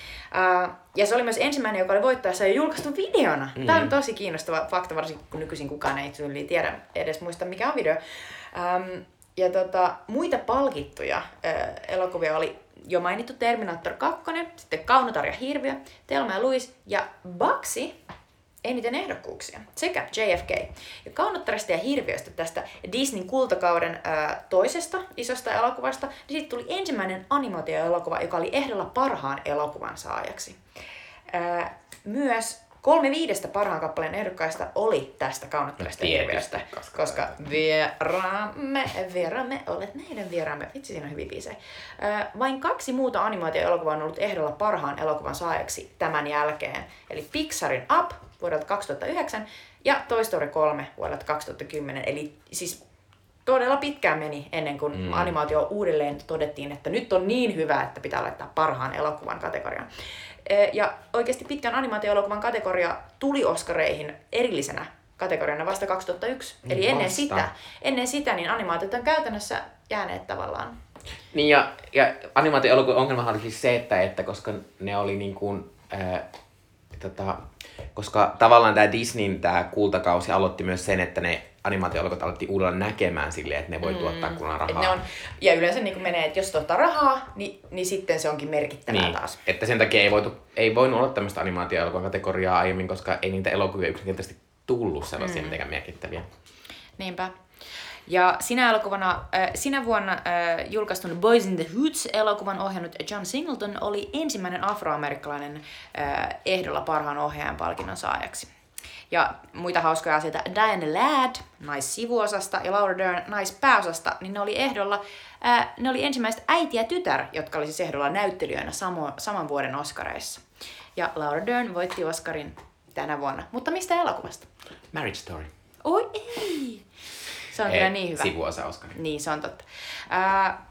Ja se oli myös ensimmäinen, joka oli voittaessa jo julkaistu videona. Mm. Tämä on tosi kiinnostava fakta, varsinkin kun nykyisin kukaan ei tiedä edes muista, mikä on video. Ja tota, muita palkittuja elokuvia oli jo mainittu Terminator 2, sitten Kaunotar ja Hirviö, Telma ja Luis ja Baxi eniten ehdokkuuksia sekä JFK. Ja Kaunottarista ja Hirviöstä tästä Disneyn kultakauden ää, toisesta isosta elokuvasta, niin siitä tuli ensimmäinen animaatioelokuva, joka oli ehdolla parhaan elokuvan saajaksi. Ää, myös kolme viidestä parhaan kappaleen ehdokkaista oli tästä No tietysti, hirviöstä, koska- koska vieraamme, vieraamme, olet meidän vieraamme. Vitsi, siinä on hyviä biisejä. Ö, Vain kaksi muuta animaatioelokuvaa on ollut ehdolla parhaan elokuvan saajaksi tämän jälkeen. Eli Pixarin Up vuodelta 2009 ja Toy Story 3 vuodelta 2010. Eli siis todella pitkään meni ennen kuin mm. animaatio uudelleen todettiin, että nyt on niin hyvä, että pitää laittaa parhaan elokuvan kategoriaan. Ee, Ja oikeasti pitkän animaatioelokuvan kategoria tuli Oscareihin erillisenä kategoriana vasta 2001. Niin Eli ennen vasta. sitä, ennen sitä niin animaatiot on käytännössä jääneet tavallaan. Niin ja, ja animaatio ongelmahan oli siis se, että, että koska ne oli niin kuin, ää, tota, koska tavallaan tämä Disneyn tämä kultakausi aloitti myös sen, että ne animaatio alettiin uudelleen näkemään silleen, että ne voi tuottaa kunnan Et rahaa. ne on, ja yleensä niin menee, että jos tuottaa rahaa, niin, niin sitten se onkin merkittävää niin, taas. että sen takia ei, voitu, ei voinut olla tämmöistä animaatioelokuvan kategoriaa aiemmin, koska ei niitä elokuvia yksinkertaisesti tullut sellaisia mm. mitenkään merkittäviä. Niinpä. Ja sinä, elokuvana, äh, sinä vuonna äh, julkaistun Boys in the Hoods-elokuvan ohjannut John Singleton oli ensimmäinen afroamerikkalainen äh, ehdolla parhaan ohjaajan palkinnon saajaksi. Ja muita hauskoja asioita, Diane Ladd naissivuosasta ja Laura Dern naispääosasta, niin ne oli ehdolla, ää, ne oli ensimmäiset äiti ja tytär, jotka oli siis ehdolla näyttelijöinä samo, saman vuoden Oscareissa. Ja Laura Dern voitti Oscarin tänä vuonna. Mutta mistä elokuvasta? Marriage Story. Oi ei! Se on kyllä niin hyvä. Sivuosa Oscar. Niin, se on totta. Ää,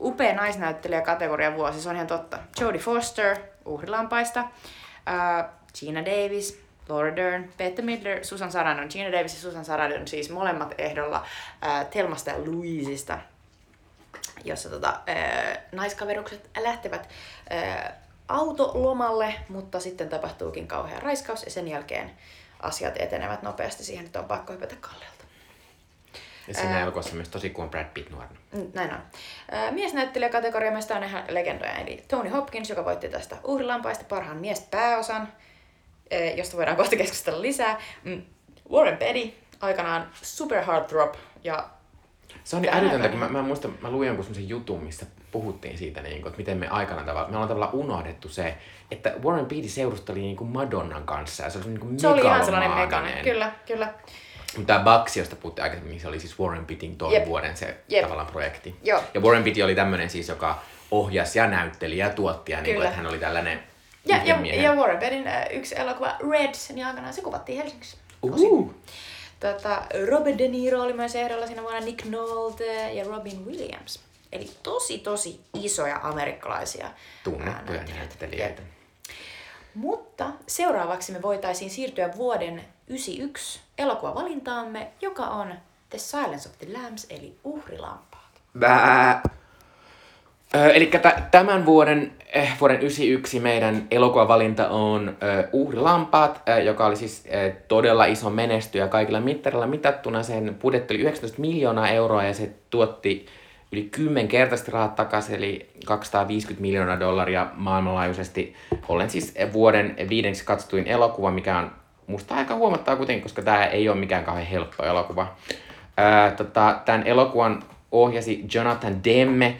upea naisnäyttelijä kategoria vuosi, se on ihan totta. Jodie Foster, uhrilampaista. Ää, Gina Davis, Laura Dern, Bette Midler, Susan Sarandon. Gina Davis ja Susan Sarandon siis molemmat ehdolla ää, Telmasta ja Louisista, jossa tota, ää, naiskaverukset lähtevät ää, autolomalle, mutta sitten tapahtuukin kauhea raiskaus ja sen jälkeen asiat etenevät nopeasti siihen, että on pakko hypätä kalleelta. Ja siinä elokuvassa myös tosi kuin Brad Pitt nuorena. Näin on. Ää, Miesnäyttelijäkategoria meistä on ihan legendoja, eli Tony Hopkins, joka voitti tästä uhrilampaista parhaan miespääosan, ää, josta voidaan kohta keskustella lisää. Mm, Warren Beatty, aikanaan Super Heartthrob, ja Se on niin älytöntä, kun mä, mä muistan, mä luin jonkun semmoisen jutun, missä puhuttiin siitä, niin kuin, että miten me aikana tavallaan, me ollaan tavallaan unohdettu se, että Warren Beatty seurusteli niin kuin Madonnan kanssa ja se oli niin kuin se oli ihan sellainen mekanen. Kyllä, kyllä. Tämä Bugs, josta puhuttiin aikaisemmin, niin se oli siis Warren Beattyn ton Jep. vuoden se Jep. tavallaan projekti. Joo. Ja Warren Beatty oli tämmöinen siis, joka ohjasi ja näytteli ja tuotti ja niin kuin, että hän oli tällainen Ja, ja, miehen- ja Warren Beattyn ää, yksi elokuva Red, niin aikanaan se kuvattiin Helsingissä. Uhu. Tota, Robert De Niro oli myös ehdolla siinä vuonna, Nick Nolte ja Robin Williams. Eli tosi, tosi isoja amerikkalaisia Tunnettuja näyttelijöitä. Mutta seuraavaksi me voitaisiin siirtyä vuoden 91 elokuvavalintaamme, joka on The Silence of the Lambs, eli Uhrilampaat. Bää. Eli tämän vuoden, eh, vuoden 91 meidän elokuvavalinta on ö, Uhrilampaat, ö, joka oli siis ö, todella iso menestyjä kaikilla mittarilla mitattuna. Sen budjetti oli 19 miljoonaa euroa ja se tuotti yli 10 kertaisesti rahat takaisin, eli 250 miljoonaa dollaria maailmanlaajuisesti. Olen siis vuoden viidenneksi katsotuin elokuva, mikä on musta aika huomattava kuitenkin, koska tämä ei ole mikään kauhean helppo elokuva. Ää, tota, tämän elokuvan ohjasi Jonathan Demme,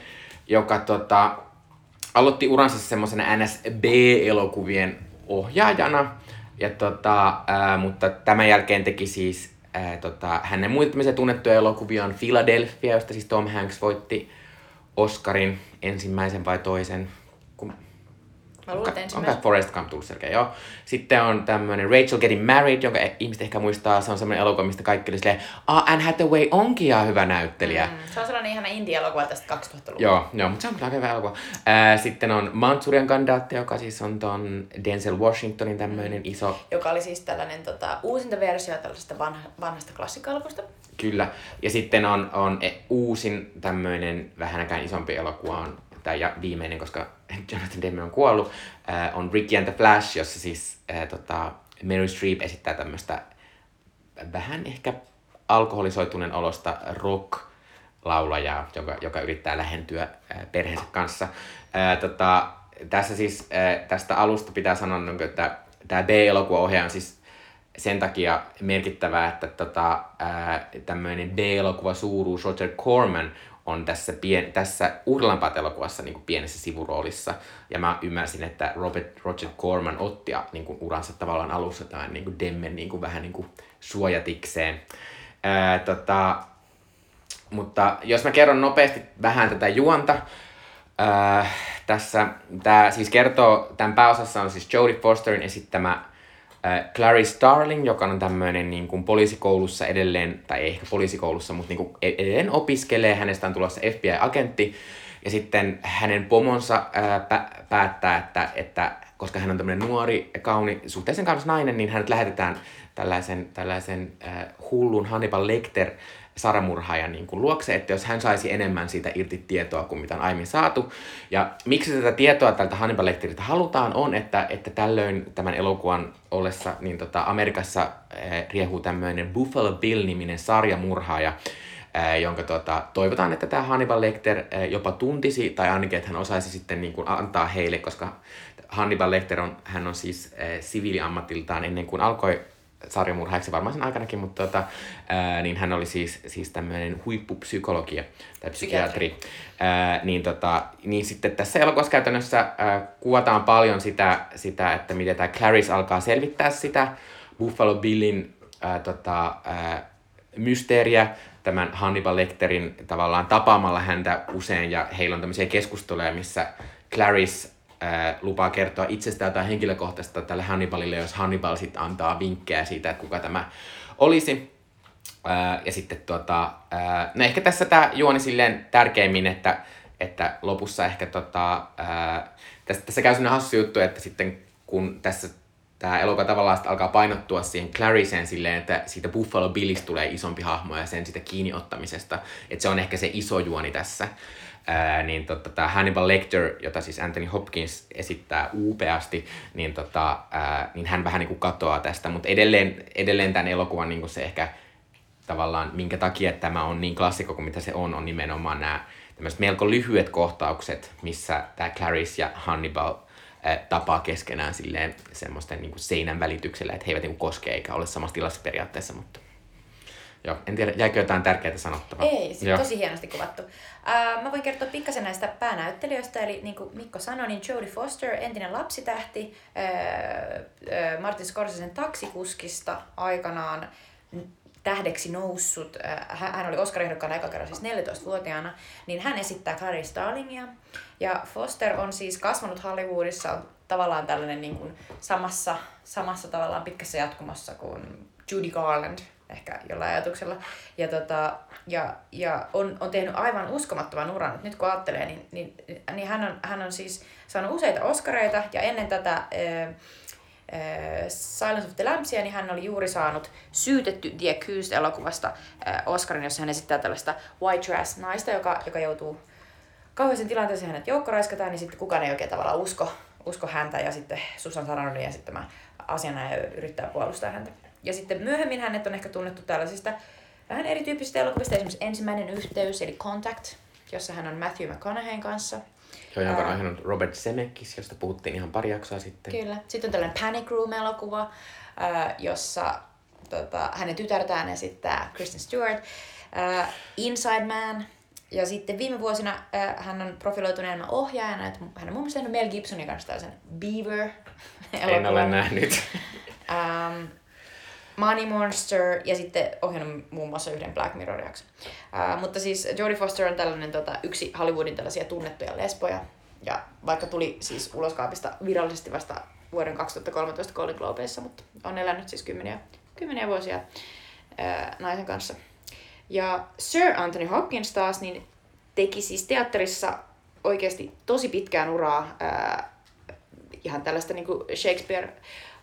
joka tota, aloitti uransa semmoisena NSB-elokuvien ohjaajana. Ja tota, ää, mutta tämän jälkeen teki siis ää, tota, hänen muita tunnettuja elokuvia on Philadelphia, josta siis Tom Hanks voitti Oscarin ensimmäisen vai toisen. Mä luulen, että Onko. Forest Gump tullut selkeä, joo. Sitten on tämmönen Rachel Getting Married, jonka e- ihmiset ehkä muistaa. Se on semmoinen elokuva, mistä kaikki oli silleen, ah, Anne Hathaway onkin ihan hyvä näyttelijä. Mm. Mm, se on sellainen ihana indie-elokuva tästä 2000-luvulta. Joo, joo, mutta se on kyllä aika hyvä elokuva. Ää, sitten on Manchurian kandidaatti, joka siis on ton Denzel Washingtonin tämmöinen iso, Joka oli siis tällainen tota, uusinta versio tällaisesta vanha, vanhasta klassikkoelokuvasta. kyllä. Ja sitten on, on e- uusin tämmöinen vähänkään isompi elokuva on tämä viimeinen, koska Jonathan Demme on kuollut, ää, on Ricky and the Flash, jossa siis ää, tota, Mary Streep esittää tämmöistä vähän ehkä alkoholisoituneen olosta rock laulajaa, joka, joka yrittää lähentyä ää, perheensä kanssa. Ää, tota, tässä siis ää, tästä alusta pitää sanoa, niin että tämä B-elokuvaohjaaja on siis sen takia merkittävää, että tota, ää, tämmöinen B-elokuva suuruus Roger Corman on tässä, pien, tässä Uhrilampaat elokuvassa niin pienessä sivuroolissa. Ja mä ymmärsin, että Robert Roger Corman otti niin kuin uransa tavallaan alussa tämän niin kuin Demmen niin kuin vähän niin kuin suojatikseen. Ää, tota, mutta jos mä kerron nopeasti vähän tätä juonta, ää, tässä tämä siis kertoo, tämän pääosassa on siis Jodie Fosterin esittämä äh, Clarice Starling, joka on tämmöinen niin kuin poliisikoulussa edelleen, tai ei ehkä poliisikoulussa, mutta niin kuin e- edelleen opiskelee, hänestä on tulossa FBI-agentti, ja sitten hänen pomonsa äh, pä- päättää, että, että koska hän on tämmöinen nuori, kauni, suhteellisen kaunis nainen, niin hänet lähetetään tällaisen, tällaisen äh, hullun Hannibal Lecter saramurhaajan niin kuin luokse, että jos hän saisi enemmän siitä irti tietoa kuin mitä on aiemmin saatu. Ja miksi tätä tietoa tältä Hannibal Lecteriltä halutaan on, että, että tällöin tämän elokuvan ollessa niin tota, Amerikassa äh, riehuu tämmöinen Buffalo Bill-niminen sarjamurhaaja, äh, jonka tota, toivotaan, että tämä Hannibal Lecter äh, jopa tuntisi, tai ainakin, että hän osaisi sitten niin kuin antaa heille, koska Hannibal Lecter on, hän on siis äh, siviiliammatiltaan ennen kuin alkoi sarjamurhaajaksi varmaan sen aikanakin, mutta tota, ää, niin hän oli siis, siis tämmöinen huippupsykologia tai psykiatri. Ää, niin, tota, niin sitten tässä elokuvassa käytännössä ää, kuvataan paljon sitä, sitä, että miten tämä Clarice alkaa selvittää sitä Buffalo Billin ää, tota, ää, mysteeriä tämän Hannibal Lecterin tavallaan tapaamalla häntä usein ja heillä on tämmöisiä keskusteluja, missä Clarice ää, lupaa kertoa itsestään jotain henkilökohtaista tälle Hannibalille, jos Hannibal sitten antaa vinkkejä siitä, että kuka tämä olisi. Ää, ja sitten tota, ää, no ehkä tässä tämä juoni silleen tärkeimmin, että, että lopussa ehkä tota, ää, tässä, tässä käy sellainen hassu juttu, että sitten kun tässä tämä elokuva tavallaan alkaa painottua siihen Clariceen silleen, että siitä Buffalo Billistä tulee isompi hahmo ja sen sitä kiinniottamisesta, että se on ehkä se iso juoni tässä niin tota, tämä Hannibal Lecter, jota siis Anthony Hopkins esittää upeasti, niin, tota, ää, niin hän vähän niin katoaa tästä, mutta edelleen, edelleen tämän elokuvan niin se ehkä tavallaan, minkä takia tämä on niin klassikko kuin mitä se on, on nimenomaan nämä tämmöiset melko lyhyet kohtaukset, missä tämä Clarice ja Hannibal tapaa keskenään silleen semmoisten niin seinän välityksellä, että he eivät niin koske eikä ole samassa tilassa periaatteessa, mutta Joo, en tiedä, jäikö jotain tärkeää sanottavaa? Ei, siis tosi hienosti kuvattu. Uh, mä voin kertoa pikkasen näistä päänäyttelijöistä, eli niin kuin Mikko sanoi, niin Jodie Foster, entinen lapsitähti, uh, uh, Martin Scorsesen taksikuskista aikanaan tähdeksi noussut, hän oli Oscar-ehdokkaana eka kerran siis 14-vuotiaana, niin hän esittää Clarice Starlingia. Ja Foster on siis kasvanut Hollywoodissa, on tavallaan tällainen niin kuin samassa, samassa tavallaan pitkässä jatkumassa kuin Judy Garland, ehkä jollain ajatuksella. Ja, tota, ja, ja on, on tehnyt aivan uskomattoman uran. Nyt kun ajattelee, niin, niin, niin hän, on, hän on siis saanut useita Oscareita ja ennen tätä ää, ää, Silence of the Lambsia, niin hän oli juuri saanut syytetty The Accused-elokuvasta ää, Oscarin, jossa hän esittää tällaista white trash naista, joka, joka joutuu kauheisen tilanteeseen hänet joukkoraiskataan, niin sitten kukaan ei oikein tavallaan usko, usko häntä ja sitten Susan Sarandon ja sitten tämä asianajaja yrittää puolustaa häntä. Ja sitten myöhemmin hänet on ehkä tunnettu tällaisista vähän erityyppisistä elokuvista, esimerkiksi Ensimmäinen yhteys, eli Contact, jossa hän on Matthew McConaugheyn kanssa. Joo, jonka on on Robert Zemeckis, josta puhuttiin ihan pari jaksoa sitten. Kyllä. Sitten on tällainen Panic Room-elokuva, jossa tota, hänen tytärtään esittää Kristen Stewart. Uh, Inside Man. Ja sitten viime vuosina uh, hän on profiloitunut enemmän ohjaajana, että hän on muun muassa Mel Gibsonin kanssa tällaisen Beaver. En ole nähnyt. um, Money Monster ja sitten ohjannut muun muassa yhden Black Mirror-jakson. Uh, mutta siis Jodie Foster on tällainen tota, yksi Hollywoodin tällaisia tunnettuja lesboja. Ja vaikka tuli siis uloskaapista virallisesti vasta vuoden 2013 Golden Globeissa, mutta on elänyt siis kymmeniä, kymmeniä vuosia uh, naisen kanssa. Ja Sir Anthony Hopkins taas niin teki siis teatterissa oikeasti tosi pitkään uraa, uh, ihan tällaista niin Shakespeare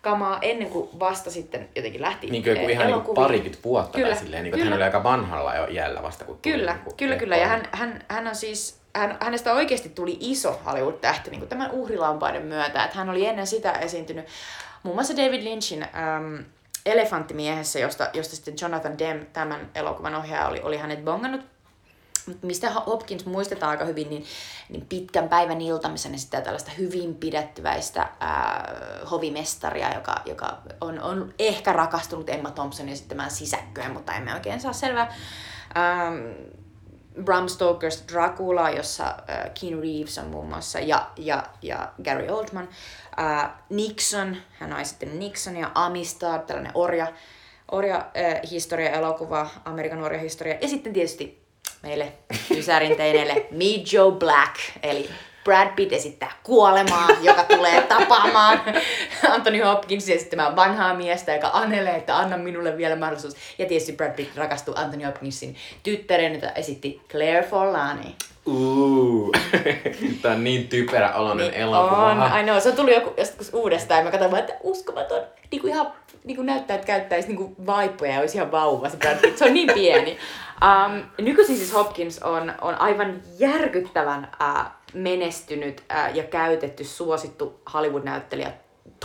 kamaa ennen kuin vasta sitten jotenkin lähti Niin kuin ihan niin parikymmentä vuotta kyllä, tai silleen, niin kuin, kyllä. hän oli aika vanhalla jo iällä vasta kun Kyllä, niin kyllä, kyllä. Ja hän, hän, hän on siis, hän, hänestä oikeasti tuli iso Hollywood-tähti niin kuin tämän uhrilampaiden myötä. Että hän oli ennen sitä esiintynyt muun muassa David Lynchin äm, Elefanttimiehessä, josta, josta sitten Jonathan Demme, tämän elokuvan ohjaaja, oli, oli hänet bongannut mistä Hopkins muistetaan aika hyvin, niin, niin pitkän päivän iltamisen esittää tällaista hyvin pidettyväistä ää, hovimestaria, joka, joka on, on ehkä rakastunut Emma Thompsonin esittämään sisäkköön, mutta emme oikein saa selvää. Ähm, Bram Stoker's Dracula, jossa äh, Keanu Reeves on muun muassa, ja, ja, ja Gary Oldman. Äh, Nixon, hän on esittänyt Nixonia, Amistad, tällainen orja, orja äh, historia elokuva, Amerikan orja historia. Ja sitten tietysti meille ysärinteineille Joe Black, eli Brad Pitt esittää kuolemaa, joka tulee tapaamaan Anthony Hopkins esittämään vanhaa miestä, joka anelee, että anna minulle vielä mahdollisuus. Ja tietysti Brad Pitt rakastuu Anthony Hopkinsin tyttären, jota esitti Claire Forlani. Uu. Tää on niin typerä oloinen Niin elokuva. on, I know. Se tuli joku joskus uudestaan ja mä katsoin vaan, että uskomaton. Niin kuin ihan niin kuin näyttää, että käyttäisi niin kuin vaippoja ja olisi ihan vauva se Brad Pitt. Se on niin pieni. Um, nykyisin siis Hopkins on, on aivan järkyttävän uh, menestynyt uh, ja käytetty, suosittu Hollywood-näyttelijä.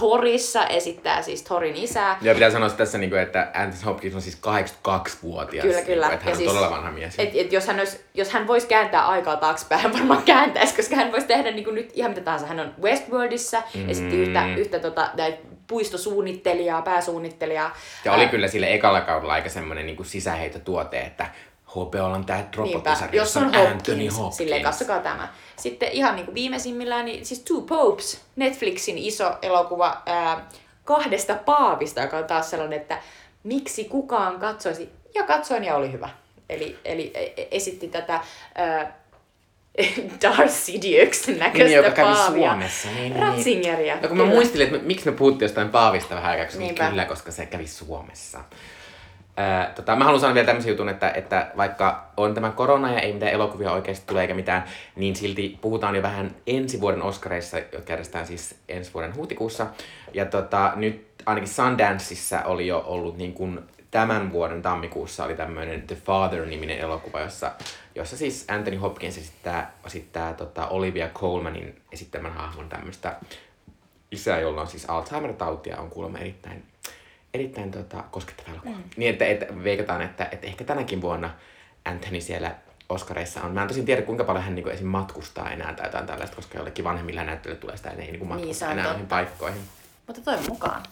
Torissa esittää siis Torin isää. Ja pitää sanoa tässä, niinku, että Anthony Hopkins on siis 82-vuotias. Kyllä, kyllä. Että hän on siis- todella vanha mies. Et, et jos, hän olisi, jos hän voisi kääntää aikaa taaksepäin, hän varmaan kääntäisi, koska hän voisi tehdä niin kuin nyt ihan mitä tahansa. Hän on Westworldissa, mm. esitti yhtä, yhtä tota, puistosuunnittelijaa, pääsuunnittelijaa. Ja oli kyllä sille ekalla kaudella aika semmoinen niin sisäheitotuote, että on tää Niinpä, robottosarja, jos on Anthony Hopkins, Hopkins. silleen katsokaa tämä. Sitten ihan niin kuin viimeisimmillään, niin siis Two Popes, Netflixin iso elokuva ää, kahdesta paavista, joka on taas sellainen, että miksi kukaan katsoisi, ja katsoin ja oli hyvä. Eli, eli e- e- esitti tätä ää, Darcy Dukes näköistä Niin, joka kävi paavia. Suomessa. Niin, niin, Ratzingeria. No kun mä kyllä. muistelin, että miksi me puhuttiin jostain Paavista vähän aikaa, niin kyllä, koska se kävi Suomessa. Ää, tota, mä haluan sanoa vielä tämmöisen jutun, että, että vaikka on tämä korona ja ei mitään elokuvia oikeasti tule eikä mitään, niin silti puhutaan jo vähän ensi vuoden Oscareissa, jotka järjestetään siis ensi vuoden huhtikuussa. Ja tota, nyt ainakin Sundanceissa oli jo ollut niin kuin tämän vuoden tammikuussa oli tämmöinen The Father-niminen elokuva, jossa, jossa siis Anthony Hopkins esittää, esittää tota Olivia Colemanin esittämän hahmon tämmöistä isää, jolla on siis Alzheimer-tautia, on kuulemma erittäin, erittäin tota, koskettava elokuva. Mm. Niin, että, että veikataan, että, että ehkä tänäkin vuonna Anthony siellä Oscareissa on. Mä en tosin tiedä, kuinka paljon hän niinku esim. matkustaa enää tai jotain tällaista, koska jollekin vanhemmilla näyttelyillä tulee sitä, ei niinku matkusta se on enää noihin paikkoihin. Mutta toivon mukaan.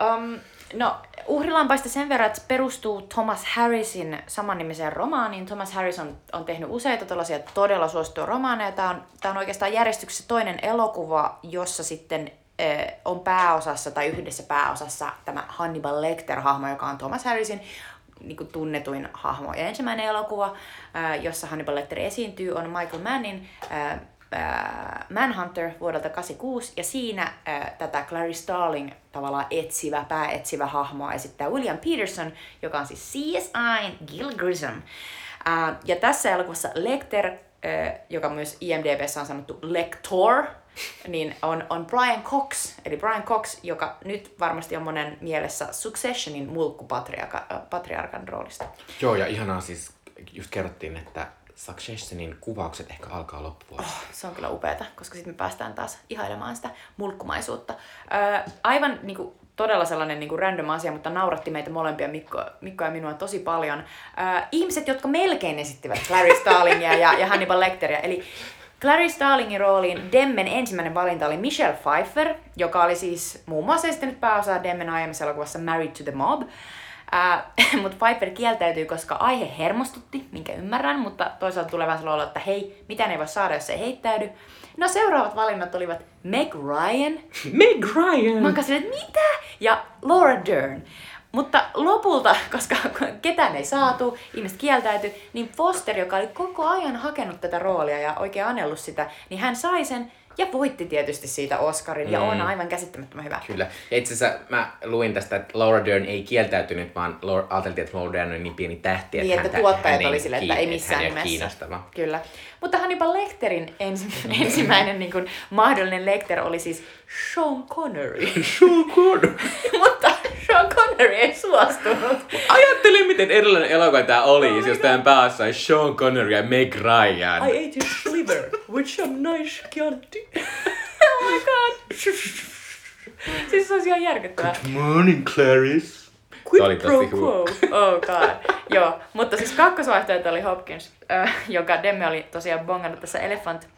Um, no, uhrilampaista sen verran, että se perustuu Thomas Harrisin samannimiseen romaaniin. Thomas Harris on, on tehnyt useita tällaisia todella suosittuja romaaneja. Tämä on, tämä on oikeastaan järjestyksessä toinen elokuva, jossa sitten eh, on pääosassa tai yhdessä pääosassa tämä Hannibal Lecter-hahmo, joka on Thomas Harrisin niin kuin tunnetuin hahmo. Ja ensimmäinen elokuva, ää, jossa Hannibal Lecter esiintyy, on Michael Mannin ää, ää, Manhunter vuodelta 86, ja siinä ää, tätä Clarice Starling tavallaan etsivä, pääetsivä hahmoa esittää William Peterson, joka on siis CSI Gil Grissom. Ää, ja tässä elokuvassa Lecter, ää, joka myös IMDbssä on sanottu Lector, niin on, on Brian Cox, eli Brian Cox, joka nyt varmasti on monen mielessä Successionin mulkkupatriarkan roolista. Joo, ja ihanaa siis, just kerrottiin, että Successionin kuvaukset ehkä alkaa loppuvuodesta. Se on kyllä upeata, koska sitten me päästään taas ihailemaan sitä mulkkumaisuutta. Öö, aivan niin kuin, todella sellainen niin kuin random asia, mutta nauratti meitä molempia, Mikko, Mikko ja minua tosi paljon. Öö, ihmiset, jotka melkein esittivät Clarice Starlingia ja, ja Hannibal Lecteria, eli Clarice Starlingin rooliin Demmen ensimmäinen valinta oli Michelle Pfeiffer, joka oli siis muun muassa esittänyt pääosaa Demmen aiemmassa elokuvassa Married to the Mob. Mutta Pfeiffer kieltäytyi, koska aihe hermostutti, minkä ymmärrän, mutta toisaalta tulee vähän olo, että hei, mitä ei voi saada, jos ei heittäydy. No seuraavat valinnat olivat Meg Ryan, Meg Ryan! Mä kanssa silleen, että mitä? Ja Laura Dern. Mutta lopulta, koska ketään ei saatu, ihmiset kieltäytyi, niin Foster, joka oli koko ajan hakenut tätä roolia ja oikein anellut sitä, niin hän sai sen ja voitti tietysti siitä Oscarin ja on aivan käsittämättömän hyvä. Kyllä. Ja itse asiassa mä luin tästä, että Laura Dern ei kieltäytynyt, vaan Laura, ajateltiin, että Laura Dern on niin pieni tähti, Niin, että häntä- tuottajat hän oli silleen, että ei missään nimessä. kiinnostava. Kyllä. Mutta Hannibal Lecterin ensi, ensimmäinen niin kuin, mahdollinen Lecter oli siis Sean Connery. Sean Connery. Mutta Sean Connery ei suostunut. Ajattelin, miten erilainen elokuva tää oli, jos tämän päässä Sean Connery ja Meg Ryan. I ate his liver with some nice Chianti. oh my god. siis se on ihan järkyttävää. Morning, Clarice. Quid oli pro quo. Oh god. Joo, mutta siis kakkosvaihtoehto oli Hopkins, äh, joka Demme oli tosiaan bongannut tässä Elephant,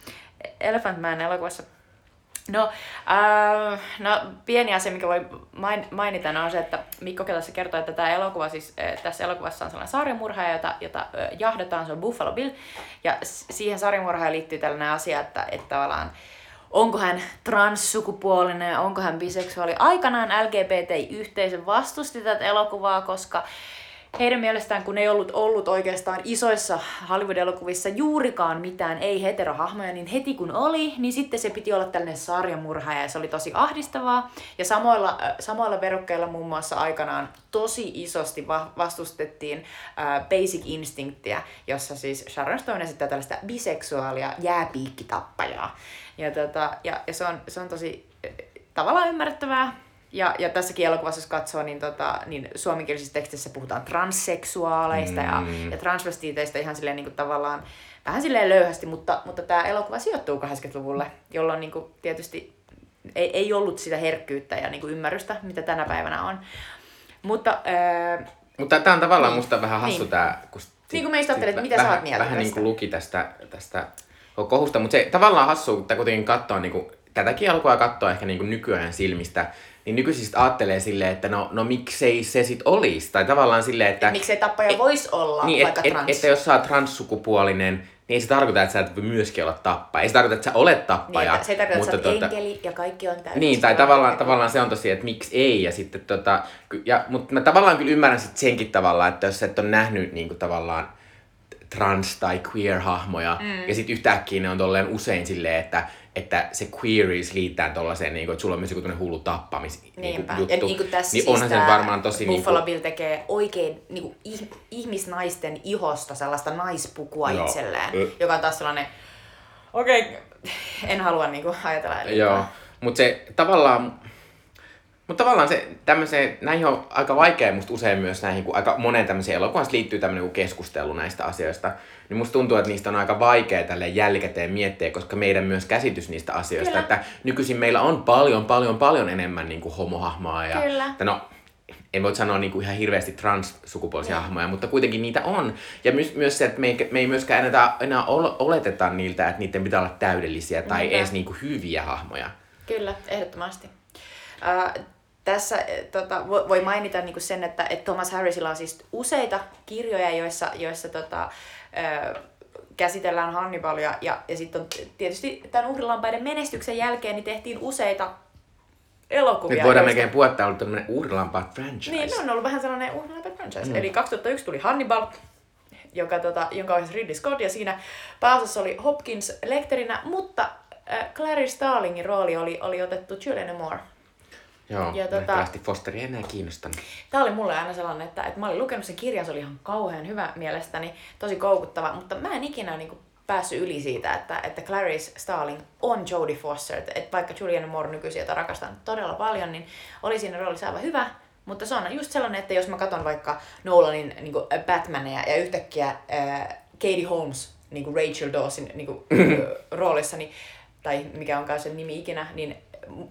Elephant Man elokuvassa. No, äh, no, pieni asia, mikä voi main, mainita, on se, että Mikko tässä kertoo, että tämä elokuva, siis, äh, tässä elokuvassa on sellainen sarjamurhaaja, jota, jota äh, jahdataan, se on Buffalo Bill. Ja siihen sarjamurhaajan liittyy tällainen asia, että, että tavallaan onko hän transsukupuolinen, onko hän biseksuaali. Aikanaan LGBT-yhteisö vastusti tätä elokuvaa, koska heidän mielestään, kun ei ollut ollut oikeastaan isoissa Hollywood-elokuvissa juurikaan mitään ei-heterohahmoja, niin heti kun oli, niin sitten se piti olla tällainen sarjamurhaaja ja se oli tosi ahdistavaa. Ja samoilla, äh, samoilla verukkeilla muun muassa aikanaan tosi isosti va- vastustettiin äh, Basic Instinctia, jossa siis Sharon Stone esittää tällaista biseksuaalia jääpiikkitappajaa. Ja, tota, ja, ja se, on, se on tosi äh, tavallaan ymmärrettävää, ja, ja tässäkin elokuvassa, jos katsoo, niin, tota, niin suomenkielisissä teksteissä puhutaan transseksuaaleista mm. ja, ja transvestiiteistä ihan silleen niin kuin tavallaan vähän silleen löyhästi, mutta, mutta tämä elokuva sijoittuu 80-luvulle, jolloin niin kuin tietysti ei, ei ollut sitä herkkyyttä ja niin kuin ymmärrystä, mitä tänä päivänä on. Mutta ää, Mutta tämä on tavallaan Niin. musta vähän hassu Niin. tää, kun sit- Niin kuin meistä ajattelet, sit mitä sä vähän, oot mieltä Vähän niin kuin luki tästä, tästä kohusta, mutta se tavallaan hassu, kun tää kuitenkin katsoo niin kuin, tätäkin alkua katsoa ehkä niin kuin nykyajan silmistä, niin nykyisistä ajattelee silleen, että no, no miksei se sit olisi, tai tavallaan silleen, että... miksei tappaja voisi olla niin, vaikka et, et, trans. että jos sä oot transsukupuolinen, niin ei se tarkoita, että sä et voi myöskin olla tappaja. Ei se tarkoita, että sä olet tappaja. niin, se ei tarkoita, että sä oot tota- enkeli ja kaikki on täysin. niin, tai tavallaan, tavallaan se on tosi, että miksi ei. Ja sitten tota, ja, mutta mä tavallaan kyllä ymmärrän sit senkin tavallaan, että jos sä et ole nähnyt niin kuin tavallaan trans- tai queer-hahmoja, mm. ja sitten yhtäkkiä ne on tolleen usein silleen, että, että se queeries liittää tollaiseen, niin kuin, että sulla on myös joku hullu tappamis niin juttu. Ja niin kuin tässä niin siis onhan se tää varmaan tosi... Niin Buffalo kuin, Bill tekee oikein niin kuin ih- ihmisnaisten ihosta sellaista naispukua Joo. itselleen, Ö. joka on taas sellainen, okei, okay, en halua niin kuin, ajatella liikaa. Joo, mutta se tavallaan, mutta tavallaan se tämmöiseen, näihin on aika vaikea musta usein myös näihin, kun aika moneen tämmöiseen elokuvaan liittyy tämmöinen joku keskustelu näistä asioista, niin musta tuntuu, että niistä on aika vaikea tälle jälkikäteen miettiä, koska meidän myös käsitys niistä asioista, Kyllä. että nykyisin meillä on paljon, paljon, paljon enemmän niin kuin homohahmoa ja, Kyllä. että no, en voi sanoa niin kuin ihan hirveästi transsukupuolisia hahmoja, mutta kuitenkin niitä on. Ja myös, myös se, että me ei, me ei myöskään enää, enää ol- oleteta niiltä, että niiden pitää olla täydellisiä tai Niinpä. edes niin kuin hyviä hahmoja. Kyllä, ehdottomasti. Uh, tässä eh, tota, vo- voi mainita niinku sen, että, että Thomas Harrisilla on siis useita kirjoja, joissa, joissa tota, ö, käsitellään Hannibalia. Ja, ja sitten tietysti tämän uhrilampaiden menestyksen jälkeen niin tehtiin useita elokuvia. Nyt voidaan melkein puhua, että on ollut tämmöinen uhrilampaat franchise. Niin, ne on ollut vähän sellainen uhrilampaiden franchise. Mm. Eli 2001 tuli Hannibal, joka, tota, jonka ohjasi Ridley Scott, ja siinä pääosassa oli Hopkins lekterinä, mutta äh, Clarice Starlingin rooli oli, oli otettu Julianne Moore. Joo, Ja tota-. Fosteri enää kiinnostanut. Tämä oli mulle aina sellainen, että, että mä olin lukenut sen kirjan, se oli ihan kauhean hyvä mielestäni, tosi koukuttava, mutta mä en ikinä niin kuin, päässyt yli siitä, että, että Clarice Starling on Jodie Foster, että, että vaikka Julianne Moore nykyisin, jota rakastan todella paljon, niin oli siinä roolissa aivan hyvä, mutta se on just sellainen, että jos mä katson vaikka Nolanin niin kuin Batmania ja yhtäkkiä äh, Katie Holmes niin kuin Rachel Dawson niin kuin, roolissa, niin, tai mikä onkaan sen nimi ikinä, niin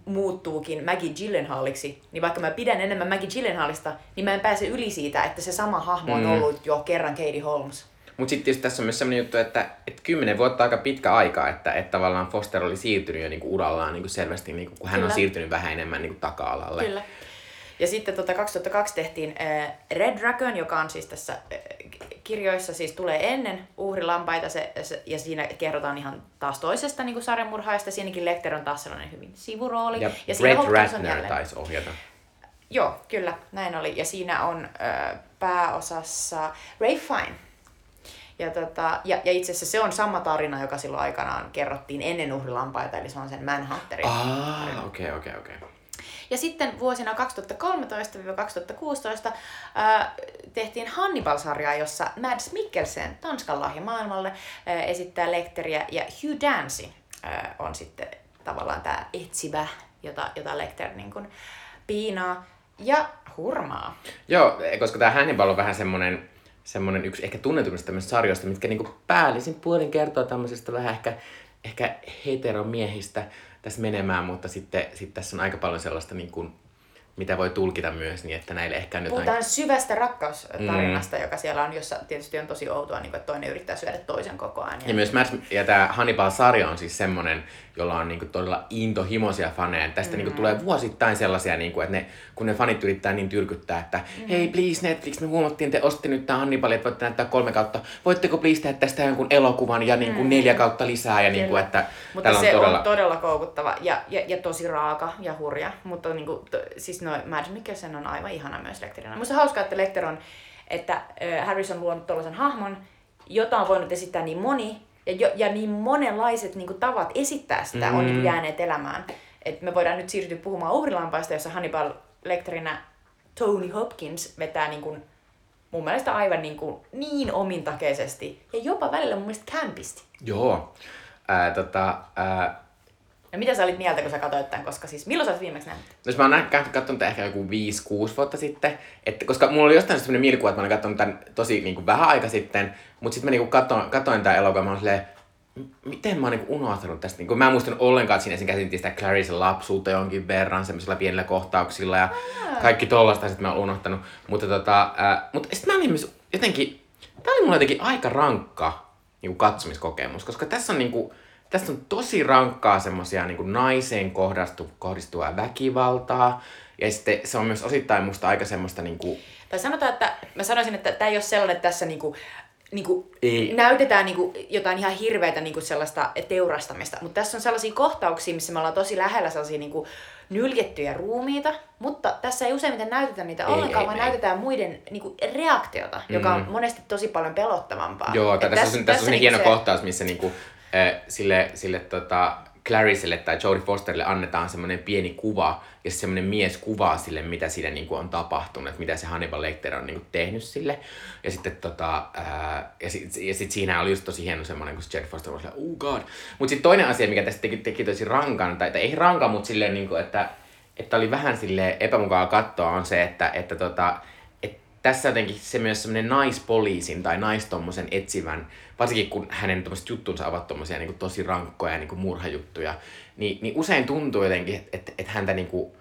muuttuukin Maggie Gyllenhaaliksi, niin vaikka mä pidän enemmän Maggie Gyllenhaalista, niin mä en pääse yli siitä, että se sama hahmo on Mm. ollut jo kerran Katie Holmes. Mutta sitten tässä on myös sellainen juttu, että, että kymmenen vuotta on aika pitkä aika, että, että tavallaan Foster oli siirtynyt jo niinku urallaan niinku selvästi, niinku, kun hän Kyllä. on siirtynyt vähän enemmän niinku taka-alalle. Kyllä. Ja sitten tota 2002 tehtiin äh, Red Dragon, joka on siis tässä äh, kirjoissa, siis tulee ennen uhrilampaita, se, se, ja siinä kerrotaan ihan taas toisesta niin sarjamurhaista. Siinäkin Lecter on taas sellainen hyvin sivurooli. Ja, ja Brett on Ratner taisi ohjata. Joo, kyllä, näin oli. Ja siinä on äh, pääosassa Ray Fine. Ja, tota, ja, ja itse asiassa se on sama tarina, joka silloin aikanaan kerrottiin ennen uhrilampaita, eli se on sen Manhunterin. Ah, okei, okei, okei. Ja sitten vuosina 2013-2016 ää, tehtiin Hannibal-sarjaa, jossa Mads Mikkelsen, Tanskan lahja maailmalle, ää, esittää Lecteriä ja Hugh Dancy ää, on sitten tavallaan tämä etsivä, jota, jota Lecter niin kuin piinaa ja hurmaa. Joo, koska tämä Hannibal on vähän semmonen, semmonen yksi ehkä tunnetummista tämmöisistä sarjoista, mitkä niinku päällisin puolin kertoo tämmöisestä vähän ehkä, ehkä heteromiehistä tässä menemään, mutta sitten sit tässä on aika paljon sellaista niinku mitä voi tulkita myös niin, että näille ehkä on jotain... Puhutaan syvästä rakkaustarinasta, mm. joka siellä on, jossa tietysti on tosi outoa, niin kuin, että toinen yrittää syödä toisen koko ajan. Ja, ja myös Mads, ja tämä Hannibal-sarja on siis semmonen, jolla on niinku todella intohimoisia faneja. Tästä mm. niinku tulee vuosittain sellaisia, niinku, että ne, kun ne fanit yrittää niin tyrkyttää, että mm. hei please Netflix, me huomattiin, että te ostitte nyt tämä Hannibal, että voitte näyttää kolme kautta. Voitteko please tehdä tästä jonkun elokuvan ja niinku mm. neljä kautta lisää? Ja niinku, että Mutta se on todella... on todella koukuttava ja, ja, ja tosi raaka ja hurja. Mutta niinku, to, siis no, Mads Mikkelsen on aivan ihana myös lektorina. Musta on hauskaa, että Lecter on, että Harris on luonut tuollaisen hahmon, jota on voinut esittää niin moni, ja, jo, ja niin monenlaiset niin kuin, tavat esittää sitä mm. on niin kuin, jääneet elämään. Et me voidaan nyt siirtyä puhumaan uhrilampaista, jossa Hannibal Lecterinä Tony Hopkins vetää niin kuin, mun mielestä aivan niin, kuin, niin omintakeisesti ja jopa välillä mun mielestä kämpisti. Joo. Ää, tota, ää, ja mitä sä olit mieltä, kun sä katsoit tämän, koska siis milloin sä olet viimeksi nähnyt? No mä oon katsonut ehkä joku 5-6 vuotta sitten, että, koska mulla oli jostain sellainen mielikuva, että mä olen katsonut tämän tosi niin kuin, vähän aika sitten, mutta sitten mä niin kuin, katsoin, katsoin tämän elokuvan, mä oon silleen, miten mä oon niin unohtanut tästä. Niin mä en muistanut ollenkaan, että siinä ensin käsiteltiin sitä Clarissa lapsuutta jonkin verran, semmoisilla pienillä kohtauksilla ja kaikki tollasta sitten mä oon unohtanut. Mutta tota, äh, mutta sitten mä olin myös jotenkin, tää oli mulle jotenkin aika rankka niin kuin katsomiskokemus, koska tässä on niin kuin, Tästä on tosi rankkaa semmosia niin naiseen kohdistu, kohdistua väkivaltaa. Ja sitten se on myös osittain musta aika semmoista niin kuin... Tai sanotaan, että mä sanoisin, että tämä ei ole sellainen, että tässä niinku, niinku ei. näytetään niinku jotain ihan hirveätä niinku sellaista teurastamista. Mutta tässä on sellaisia kohtauksia, missä me ollaan tosi lähellä sellaisia niinku nyljettyjä ruumiita, mutta tässä ei useimmiten näytetä niitä ei, ollenkaan, ei, vaan ei. näytetään muiden niinku, reaktiota, joka mm. on monesti tosi paljon pelottavampaa. Joo, tässä, tässä, on, tässä on, on hieno se... kohtaus, missä niinku, sille, sille tota, Clarisselle tai Jodie Fosterille annetaan semmoinen pieni kuva, ja semmoinen mies kuvaa sille, mitä siinä niinku on tapahtunut, että mitä se Hannibal Lecter on niinku tehnyt sille. Ja sitten tota, ää, ja sit, ja sit siinä oli just tosi hieno semmoinen, kun Jodie Foster oli oh god. Mutta sitten toinen asia, mikä tästä teki, teki tosi rankan, tai, tai ei rankan, mutta silleen niinku, että, että oli vähän sille epämukavaa katsoa, on se, että, että tota, tässä jotenkin se myös semmoinen naispoliisin tai naistommosen etsivän, varsinkin kun hänen juttunsa ovat tommosia niin tosi rankkoja niin kuin murhajuttuja, niin, niin usein tuntuu jotenkin, että et, et häntä niin kuin,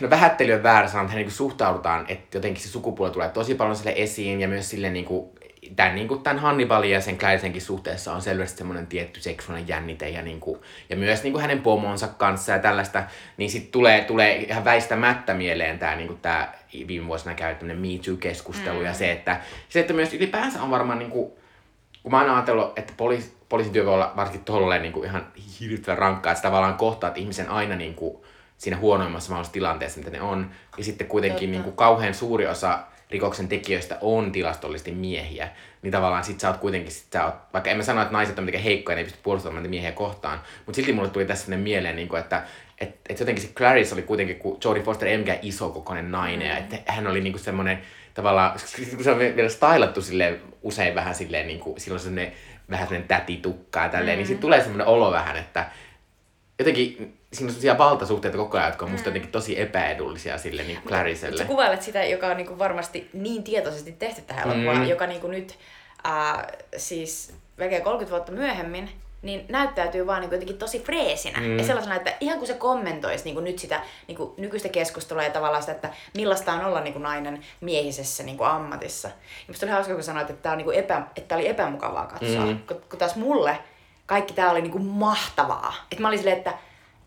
no vähättely on väärä sana, että hän niin suhtaudutaan, että jotenkin se sukupuoli tulee tosi paljon sille esiin ja myös sille niin kuin, tämän, niin kuin tämän Hannibalin ja sen Clarisenkin suhteessa on selvästi semmoinen tietty seksuaalinen jännite ja, niin kuin, ja myös niin kuin hänen pomonsa kanssa ja tällaista, niin sitten tulee, tulee ihan väistämättä mieleen tämä, niin kuin tämä viime vuosina käyttäminen Me Too-keskustelu mm. ja se, että, se, että myös ylipäänsä on varmaan, niin kuin, kun mä oon ajatellut, että poliisi, poliisityö voi olla varsinkin tolleen niin kuin ihan hirvittävän rankkaa, että tavallaan kohtaat ihmisen aina niin kuin, siinä huonoimmassa mahdollisessa tilanteessa, mitä ne on. Ja sitten kuitenkin niin kuin, kauhean suuri osa rikoksen tekijöistä on tilastollisesti miehiä, niin tavallaan sit sä oot kuitenkin, sit sä oot, vaikka en mä sano, että naiset on mitenkään heikkoja, ne ei pysty puolustamaan niitä miehiä kohtaan, mutta silti mulle tuli tässä sellainen mieleen, niin kuin, että et, et jotenkin se Clarice oli kuitenkin, kun Jodie Foster ei mikään isokokoinen nainen, mm. että hän oli niinku semmoinen tavallaan, kun se on vielä stylattu silleen, usein vähän silleen, niin kuin, silloin semmoinen vähän semmoinen tätitukka ja tälleen, mm. niin sitten tulee semmoinen olo vähän, että jotenkin siinä on sellaisia valtasuhteita koko ajan, jotka on musta mm. jotenkin tosi epäedullisia sille niin Claricelle. Sä kuvailet sitä, joka on niin kuin varmasti niin tietoisesti tehty tähän elokuvaan, mm. joka niin kuin nyt äh, siis melkein 30 vuotta myöhemmin niin näyttäytyy vaan niin jotenkin tosi freesinä. Mm. Ja sellaisena, että ihan kuin se kommentoisi niin kuin nyt sitä niin kuin nykyistä keskustelua ja tavallaan sitä, että millaista on olla niin kuin nainen miehisessä niin kuin ammatissa. Ja musta oli hauska, kun sanoit, että tämä, on niin kuin epä, että tämä oli epämukavaa katsoa. Mm. Kun, kun taas mulle kaikki tämä oli niin kuin mahtavaa. Että mä olin silleen, että,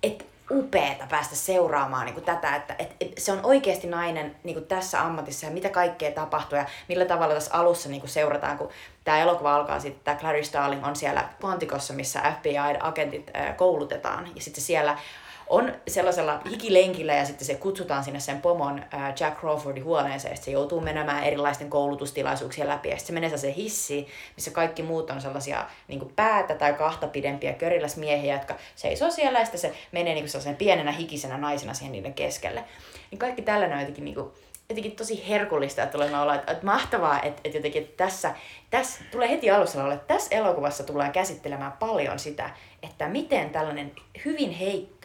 että upeeta päästä seuraamaan niin kuin tätä, että et, et se on oikeasti nainen niin kuin tässä ammatissa ja mitä kaikkea tapahtuu ja millä tavalla tässä alussa niin kuin seurataan, kun tämä elokuva alkaa sitten, tämä Clarice Starling on siellä Quanticossa, missä FBI-agentit koulutetaan. Ja sitten siellä on sellaisella hikilenkillä ja sitten se kutsutaan sinne sen pomon Jack Crawfordin huoneeseen, että se joutuu menemään erilaisten koulutustilaisuuksien läpi ja sitten se menee se hissi, missä kaikki muut on sellaisia niin päätä tai kahta pidempiä körilläsmiehiä, jotka seisoo siellä ja sitten se menee niin sellaisen pienenä hikisenä naisena siihen niiden keskelle. Niin kaikki on jotenkin niin kuin, jotenkin tosi herkullista, että tulemme olla, että, että mahtavaa, että, että jotenkin että tässä, tässä tulee heti alussa olla, että tässä elokuvassa tullaan käsittelemään paljon sitä, että miten tällainen hyvin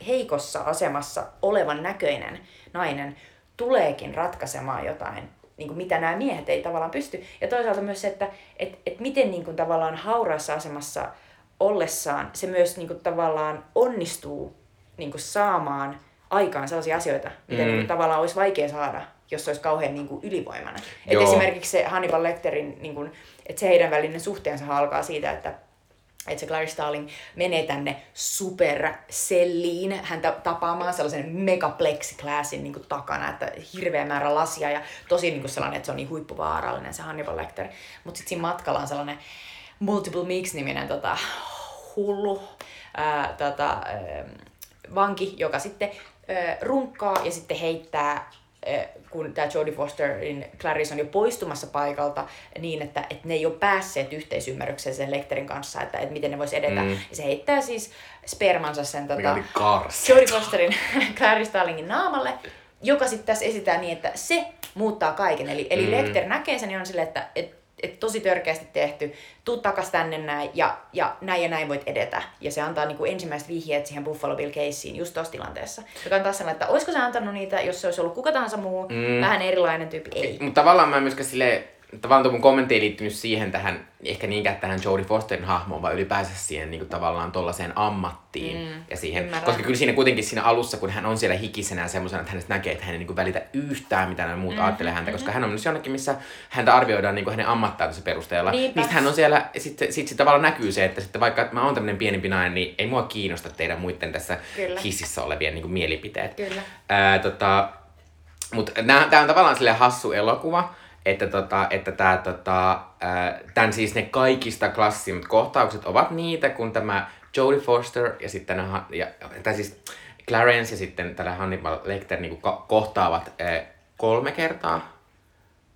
heikossa asemassa olevan näköinen nainen tuleekin ratkaisemaan jotain, niin kuin mitä nämä miehet ei tavallaan pysty. Ja toisaalta myös se, että et, et miten niin kuin tavallaan hauraassa asemassa ollessaan se myös niin kuin tavallaan onnistuu niin kuin saamaan aikaan sellaisia asioita, mitä Mm. mm. niin tavallaan olisi vaikea saada, jos se olisi kauhean niin kuin ylivoimainen. Et esimerkiksi se Hannibal Lecterin, niin kuin, että se heidän välinen suhteensa alkaa siitä, että että se Clarice Starling menee tänne superselliin häntä tapaamaan sellaisen megaplexiglassin niin kuin takana, että hirveä määrä lasia ja tosi niin kuin sellainen, että se on niin huippuvaarallinen se Hannibal Lecter. Mutta sitten siinä matkalla on sellainen Multiple Mix-niminen tota, hullu ää, tota, ää, vanki, joka sitten ää, runkkaa ja sitten heittää ää, kun tämä Jodie Fosterin Clarice on jo poistumassa paikalta niin, että, että ne ei ole päässeet yhteisymmärrykseen sen Lecterin kanssa, että, että miten ne vois edetä. Mm. Ja se heittää siis spermansa sen tota. Jodie Fosterin Clarice Starlingin naamalle, joka sitten tässä esitetään niin, että se muuttaa kaiken. Eli, eli Mm. Lecter näkee sen ja on silleen, että et, et tosi törkeästi tehty, tuu takas tänne näin ja, ja näin ja näin voit edetä. Ja se antaa niinku ensimmäiset vihjeet siihen Buffalo Bill Caseen just tuossa tilanteessa. Joka on taas sellainen, että olisiko se antanut niitä, jos se olisi ollut kuka tahansa muu, Mm. vähän erilainen tyyppi, ei. Mutta tavallaan mä myöskään sille tavallaan tuo mun kommentti ei liittynyt siihen tähän, ehkä niinkään tähän Jodie Fosterin hahmoon, vaan ylipäänsä siihen niin kuin tavallaan tollaiseen ammattiin. Mm, ja siihen, ymmärrän. koska kyllä siinä kuitenkin siinä alussa, kun hän on siellä hikisenä ja semmoisena, että hänestä näkee, että hän ei niin kuin välitä yhtään, mitä nämä muut mm, ajattelee häntä, koska hän on myös jonnekin, missä häntä arvioidaan niin kuin hänen ammattaansa perusteella. Niinpä. Niistä hän on siellä, sitten sit, sit tavallaan näkyy se, että sitten vaikka mä oon tämmöinen pienempi nainen, niin ei mua kiinnosta teidän muiden tässä Kyllä. hississä olevien niin kuin mielipiteet. Kyllä. Ää, tota, mutta tämä on tavallaan silleen hassu elokuva, että, tota, että tää, tota, tämän siis ne kaikista klassimmat kohtaukset ovat niitä, kun tämä Jodie Foster ja sitten ja, tai siis Clarence ja sitten tällä Hannibal Lecter niin kohtaavat ää, kolme kertaa.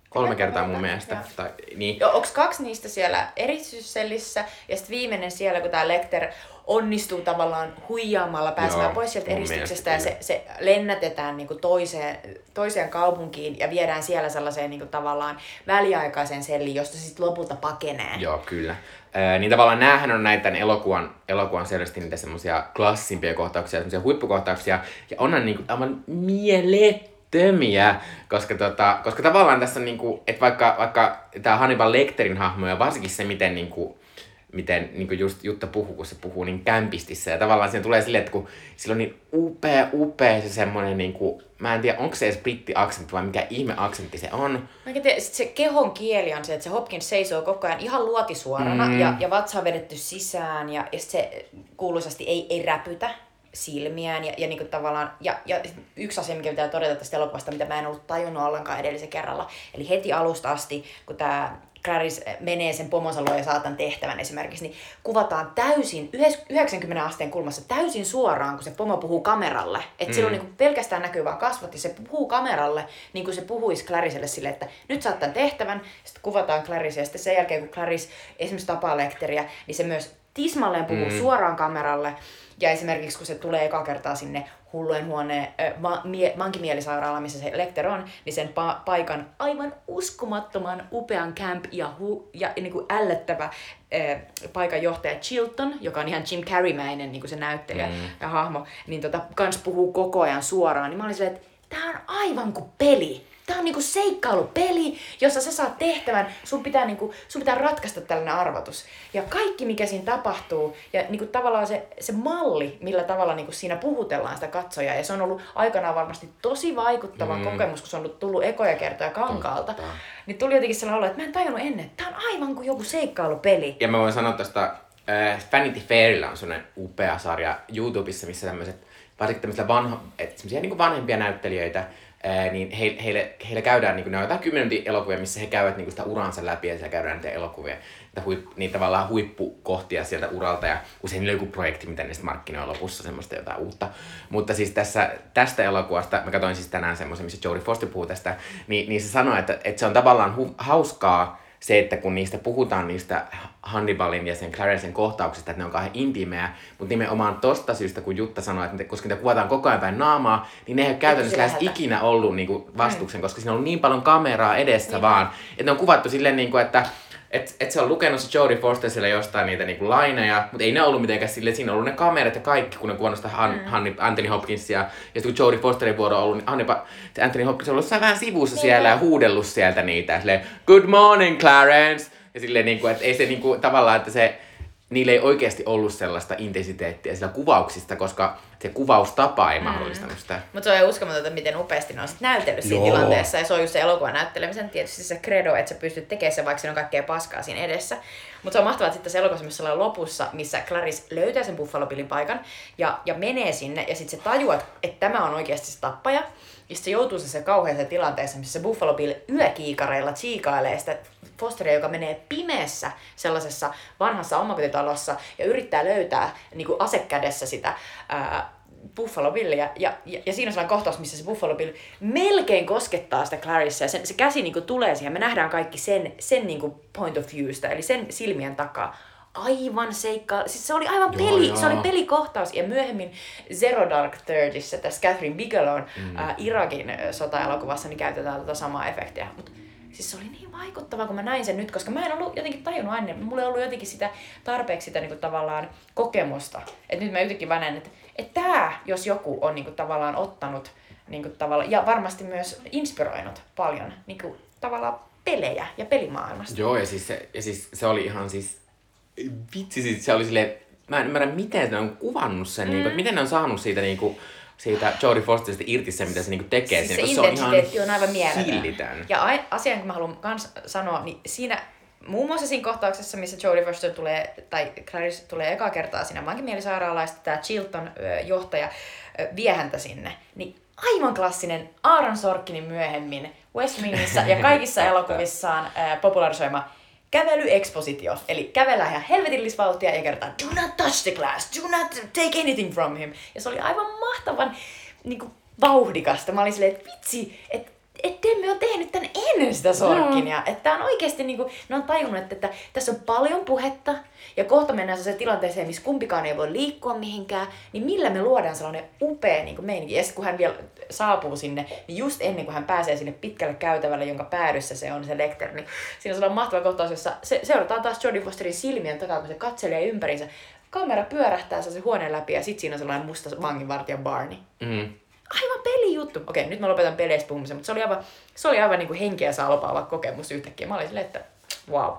Kolme kertaa mun mielestä. joo. Tai, niin. Joo, onks kaksi niistä siellä eristysellissä ja sitten viimeinen siellä, kun tämä Lecter onnistuu tavallaan huijaamalla pääsemään Joo, pois sieltä eristyksestä ja se, se lennätetään niinku toiseen, toiseen kaupunkiin ja viedään siellä sellaiseen niinku tavallaan väliaikaiseen selliin, josta sitten lopulta pakenee. Joo, kyllä. Ää, niin tavallaan näähän on näitä elokuvan, elokuvan selvästi niitä semmoisia klassimpia kohtauksia, semmoisia huippukohtauksia, ja onhan niinku aivan mielettömiä, koska, tota, koska tavallaan tässä on niinku, että vaikka, vaikka tämä Hannibal Lecterin hahmo, ja varsinkin se, miten niinku, miten niin kuin just Jutta puhuu, kun se puhuu niin kämpistissä. Ja tavallaan siinä tulee silleen, että kun sillä on niin upea, upea se semmoinen, niin kuin, mä en tiedä, onko se edes britti-aksentti vai mikä ihme aksentti se on. Mä tiedä, sit se kehon kieli on se, että se Hopkins seisoo koko ajan ihan luotisuorana Mm. ja, ja vatsa on vedetty sisään ja, ja se kuuluisasti ei, ei räpytä silmiään ja, ja niinku tavallaan, ja, ja yksi asia, mikä pitää todeta tästä elokuvasta, mitä mä en ollut tajunnut ollenkaan edellisen kerralla, eli heti alusta asti, kun tämä Clarice menee sen pomonsa luo ja saatan tehtävän esimerkiksi, niin kuvataan täysin, yhes- 90 asteen kulmassa täysin suoraan, kun se pomo puhuu kameralle. Että mm. silloin niin pelkästään näkyy vaan kasvot ja se puhuu kameralle, niin kuin se puhuisi Claricelle sille, että nyt saat tämän tehtävän, sitten kuvataan Clarice ja sitten sen jälkeen, kun Clarice esimerkiksi tapaa Lecteria, niin se myös tismalleen puhuu Mm. suoraan kameralle. Ja esimerkiksi kun se tulee eka kertaa sinne hullujen huoneen va- mie- vankimielisairaala, missä se Lecter on, niin sen pa- paikan aivan uskomattoman upean camp ja, hu- ja niin kuin ällöttävä äh, paikan johtaja Chilton, joka on ihan Jim Carreymäinen niin kuin se näyttelijä mm. ja hahmo, niin tota, kans puhuu koko ajan suoraan. Niin mä olin silleen, että tää on aivan kuin peli. Tää on niinku seikkailupeli, jossa sä saat tehtävän, sun pitää, niinku, sun pitää ratkaista tällainen arvotus. Ja kaikki, mikä siinä tapahtuu, ja niinku tavallaan se, se malli, millä tavalla niinku siinä puhutellaan sitä katsojaa, ja se on ollut aikanaan varmasti tosi vaikuttava Mm. kokemus, kun se on ollut tullut ekoja kertoja kankaalta. Totta. Niin tuli jotenkin sellainen olo, että mä en tajunnut ennen, että tää on aivan kuin joku seikkailupeli. Ja mä voin sanoa tästä, äh, Vanity Fairillä on sellainen upea sarja YouTubessa, missä tämmöiset, varsinkin tämmöisiä vanha, et niinku vanhempia näyttelijöitä, niin he, heille, heille käydään, niin kuin, ne on jotain 10 minuutin elokuvia, missä he käyvät niin kuin sitä uransa läpi ja siellä käydään niitä elokuvia, niitä, huip, niitä tavallaan huippukohtia sieltä uralta ja usein niillä on joku projekti, mitä ne sitten markkinoi lopussa, semmoista jotain uutta. Mutta siis tässä, tästä elokuvasta, mä katsoin siis tänään semmoisen, missä Jodie Foster puhuu tästä, niin, niin se sanoi, että, että se on tavallaan hu, hauskaa, se, että kun niistä puhutaan niistä Hannibalin ja sen Clarencen kohtauksista, että ne on kauhean intiimejä, mutta nimenomaan tosta syystä, kun Jutta sanoi, että koska niitä kuvataan koko ajan päin naamaa, niin ne ei ole käytännössä lähes ikinä ollut niinku vastuksen, koska siinä on ollut niin paljon kameraa edessä niin. vaan, että ne on kuvattu silleen, niinku, että et, et se on lukenut se Jodie Foster siellä jostain niitä niinku laineja, mutta ei ne ollut mitenkään silleen, siinä on ollut ne kamerat ja kaikki, kun ne kuvannut sitä Han, mm. Hanni, Anthony Hopkinsia. Ja sitten kun Jodie Fosterin vuoro on ollut, niin Hannipa, se Anthony Hopkins on ollut vähän sivussa Niin. siellä ja huudellut sieltä niitä. Silleen, good morning Clarence! Ja silleen, niinku, että ei se niinku, tavallaan, että se, niillä ei oikeasti ollut sellaista intensiteettiä sillä kuvauksista, koska se kuvaustapa ei mahdollistanut sitä. Mutta se on uskomatonta, miten upeasti ne on sit näytellyt siinä Joo. tilanteessa. Ja se on just se elokuvan näyttelemisen tietysti se credo, että sä pystyt tekemään sen, vaikka siinä on kaikkea paskaa siinä edessä. Mutta se on mahtavaa, että sitten se elokuvassa lopussa, missä Clarice löytää sen Buffalo Billin paikan ja, ja menee sinne. Ja sitten se tajuaa, että tämä on oikeasti se tappaja. Ja sitten se joutuu se kauheaseen tilanteeseen, missä se Buffalo Bill yökiikareilla chiikailee sitä Fosteria, joka menee pimeässä sellaisessa vanhassa omakotitalossa ja yrittää löytää niin kuin asekädessä sitä ää, Buffalo Billia. Ja, ja, ja siinä on sellainen kohtaus, missä se Buffalo Bill melkein koskettaa sitä Clarissa ja sen, se käsi niin kuin tulee siihen. Me nähdään kaikki sen, sen niin kuin point of viewsta, eli sen silmien takaa. Aivan seikka, siis se oli aivan Joo, peli, joo. se oli pelikohtaus ja myöhemmin Zero Dark Thirtissä, tässä Catherine Bigelown mm. ää, Irakin sota-elokuvassa, niin käytetään tätä samaa efektiä. Mut, siis se oli niin vaikuttava, kun mä näin sen nyt, koska mä en ollut jotenkin tajunnut aina, mulla ei ollut jotenkin sitä tarpeeksi sitä niin kuin, tavallaan kokemusta. Että nyt mä yhtäkkiä vaan näen, että, että tää, jos joku on niin kuin, tavallaan ottanut niin kuin, tavallaan, ja varmasti myös inspiroinut paljon niin kuin, tavallaan pelejä ja pelimaailmasta. Joo, ja siis se, ja siis se oli ihan siis, vitsi, siis se oli silleen, mä en ymmärrä, miten ne on kuvannut sen, mm. niin kuin, miten ne on saanut siitä, niin kuin, siitä Jodie Fosterista irti se, mitä se niin kuin tekee Siis se siinä, koska intensiteetti on aivan mieletön. hillitön. Ja asia, jonka mä haluan kans sanoa, niin siinä muun muassa siinä kohtauksessa, missä Jodie Foster tulee, tai Clarice tulee ekaa kertaa siinä sitten tämä Chilton johtaja vie häntä sinne, niin aivan klassinen Aaron Sorkinin myöhemmin West Wingissä ja kaikissa elokuvissaan popularisoima kävelyekspositio. Eli kävellään ihan helvetillisvauhtia ja kerrotaan, do not touch the glass, do not take anything from him. Ja se oli aivan mahtavan niin kuin, vauhdikasta. Mä olin silleen, että vitsi, että että me on tehnyt tän ennen sitä Sorkinia. Että tää on oikeesti niinku, ne on tajunnut, että, että tässä on paljon puhetta ja kohta mennään sellaiseen tilanteeseen, missä kumpikaan ei voi liikkua mihinkään, niin millä me luodaan sellainen upea niinku meininki. Ja sitten kun hän vielä saapuu sinne, niin just ennen kuin hän pääsee sinne pitkälle käytävälle, jonka päädyssä se on se Lecter, niin siinä on sellainen mahtava kohtaus, jossa se, seurataan taas Jodie Fosterin silmien takaa, kun se katselee ympärinsä. Kamera pyörähtää se huoneen läpi ja sitten siinä on sellainen musta vanginvartija Barney Mm. aivan pelijuttu. Okei, nyt mä lopetan peleistä puhumisen, mutta se oli aivan, se oli aivan niin kuin henkeä salpaava kokemus yhtäkkiä. Mä olin silleen, että wow.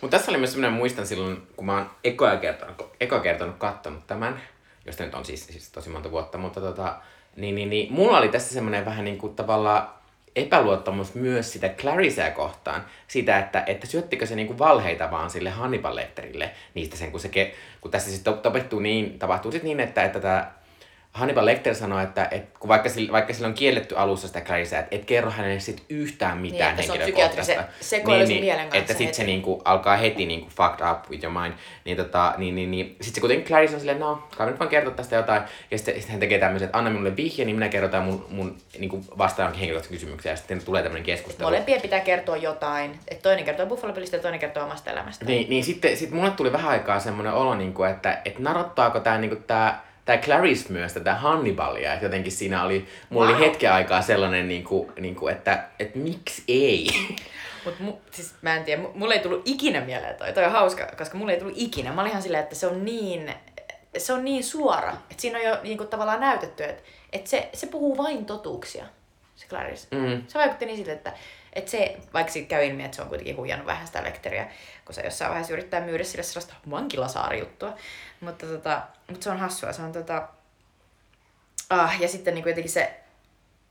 Mutta tässä oli myös semmoinen, muistan silloin, kun mä oon ekoa kertonut, ekoa kertonut kattonut tämän, josta nyt on siis, siis tosi monta vuotta, mutta tota, niin, niin, niin, mulla oli tässä semmoinen vähän niin kuin tavallaan epäluottamus myös sitä Claricea kohtaan, sitä, että, että syöttikö se niinku valheita vaan sille Hannibal Lecterille niistä sen, kun, se, kun tässä sitten tapahtuu niin, tapahtuu sit niin, että, että tämä Hannibal Lecter sanoi, että, että kun vaikka, sillä, vaikka sillä on kielletty alussa sitä Claricea, että et kerro hänelle sit yhtään mitään että se on henkilökohtaista. psykiatrisen sekoilu sun mielen kanssa Että sit se niinku alkaa heti niinku fucked up with your mind. Niin, tota, niin, niin, niin. Sit se kuitenkin Clarice on silleen, no, kai nyt vaan kertoa tästä jotain. Ja sitten, sitten hän tekee tämmöisen, että anna minulle vihje, niin minä kerron tämän mun, mun niinku vastaan henkilökohtaisen kysymyksiä. Ja sitten tulee tämmöinen keskustelu. Molempien pitää kertoa jotain. Että toinen kertoo Buffalo Billistä ja toinen kertoo omasta elämästä. Niin, niin sitten sit mulle tuli vähän aikaa semmoinen olo, niinku, että et narottaako tämä niinku, tää, tää Clarice myös tätä Hannibalia. Et jotenkin siinä oli, mulla Wow. oli hetken aikaa sellainen, niinku, niinku, että et miksi ei? Mut mu, siis mä en tiedä, mu- mulle ei tullut ikinä mieleen toi. Toi on hauska, koska mulle ei tullut ikinä. Mä olin ihan silleen, että se on niin, se on niin suora. Että siinä on jo niinku tavallaan näytetty, että, että se, se puhuu vain totuuksia, se Clarice. Mm. Se vaikutti niin siltä, että, että se, vaikka siitä käy ilmi, että se on kuitenkin huijannut vähän sitä lekteriä, kun se jossain vaiheessa yrittää myydä sille sellaista vankilasaari-juttua. Mutta, tota, mutta se on hassua, se on tota... Ah, ja sitten niin jotenkin se,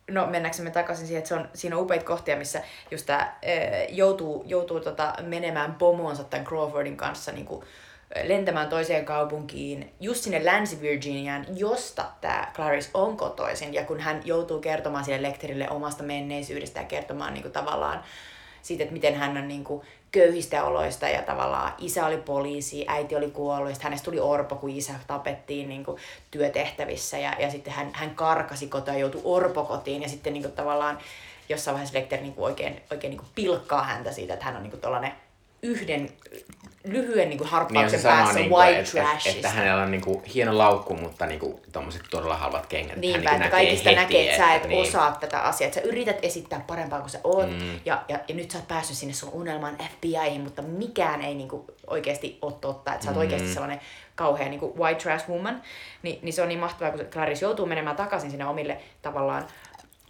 no mennäänkö me takaisin siihen, että se on, siinä on upeita kohtia, missä just tää, joutuu, joutuu tota, menemään pomoonsa tämän Crawfordin kanssa niin kuin, lentämään toiseen kaupunkiin, just sinne Länsi-Virginiaan, josta tämä Clarice on kotoisin. Ja kun hän joutuu kertomaan sille lektorille omasta menneisyydestä ja kertomaan niin kuin, tavallaan siitä, että miten hän on niin kuin, köyhistä oloista ja tavallaan isä oli poliisi, äiti oli kuollut hänestä tuli orpo, kun isä tapettiin niin kuin, työtehtävissä ja, ja sitten hän, hän karkasi kotoa ja joutui orpokotiin ja sitten niin kuin, tavallaan jossain vaiheessa Lecter niin kuin, oikein, oikein niin kuin, pilkkaa häntä siitä, että hän on niin kuin, yhden lyhyen niin kuin, Niin harppauksen sama, päässä niinku, white että, trashista. että hänellä on niinku hieno laukku, mutta niinku tommoset todella halvat kengät. Niinpä, hän että kaikista heti, näkee, että sä et niin. osaa tätä asiaa, että sä yrität esittää parempaa kuin sä oot, mm. ja, ja, ja nyt sä oot päässyt sinne sun unelman FBIhin, mutta mikään ei niinku oikeasti ole totta, että sä oot mm. oikeasti sellainen kauhea niinku white trash woman, Ni, niin se on niin mahtavaa, kun Clarice joutuu menemään takaisin sinne omille tavallaan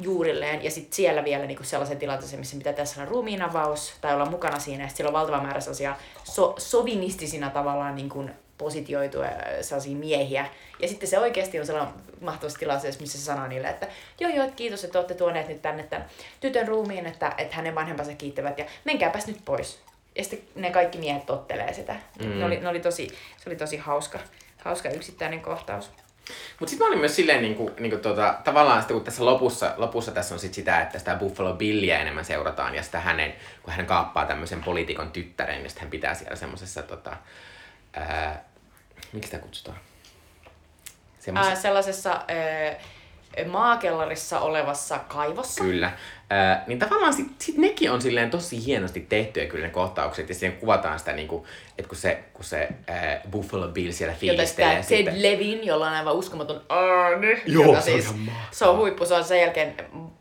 juurilleen, ja sitten siellä vielä niinku sellaisen tilanteeseen, missä pitää tässä olla ruumiinavaus, tai olla mukana siinä, ja siellä on valtava määrä sellaisia so, sovinistisina tavallaan niinku positioituja sellaisia miehiä. Ja sitten se oikeasti on sellainen mahtavassa tilanteessa, missä se sanoo niille, että joo joo, kiitos, että olette tuoneet nyt tänne tämän tytön ruumiin, että, että hänen vanhempansa kiittävät ja menkääpäs nyt pois. Ja sitten ne kaikki miehet tottelee sitä. Mm. Ne oli, ne oli tosi, se oli tosi hauska, hauska yksittäinen kohtaus. Mutta sitten mä olin myös silleen, niinku, niinku tota, tavallaan sitten kun tässä lopussa, lopussa tässä on sit sitä, että sitä Buffalo Billiä enemmän seurataan ja sitä hänen, kun hän kaappaa tämmöisen poliitikon tyttären ja sitten hän pitää siellä semmoisessa, tota, ää, miksi sitä kutsutaan? Ää, sellaisessa ää, maakellarissa olevassa kaivossa. Kyllä. Ää, niin tavallaan sit, sit nekin on silleen tosi hienosti tehtyjä kyllä ne kohtaukset ja siihen kuvataan sitä niinku, että kun se, kun se ää, Buffalo Bill siellä fiilistelee. Jota Ted Levin, jolla on aivan uskomaton ääni. Joo, joka se, siis, on se on huippu. Se on sen jälkeen,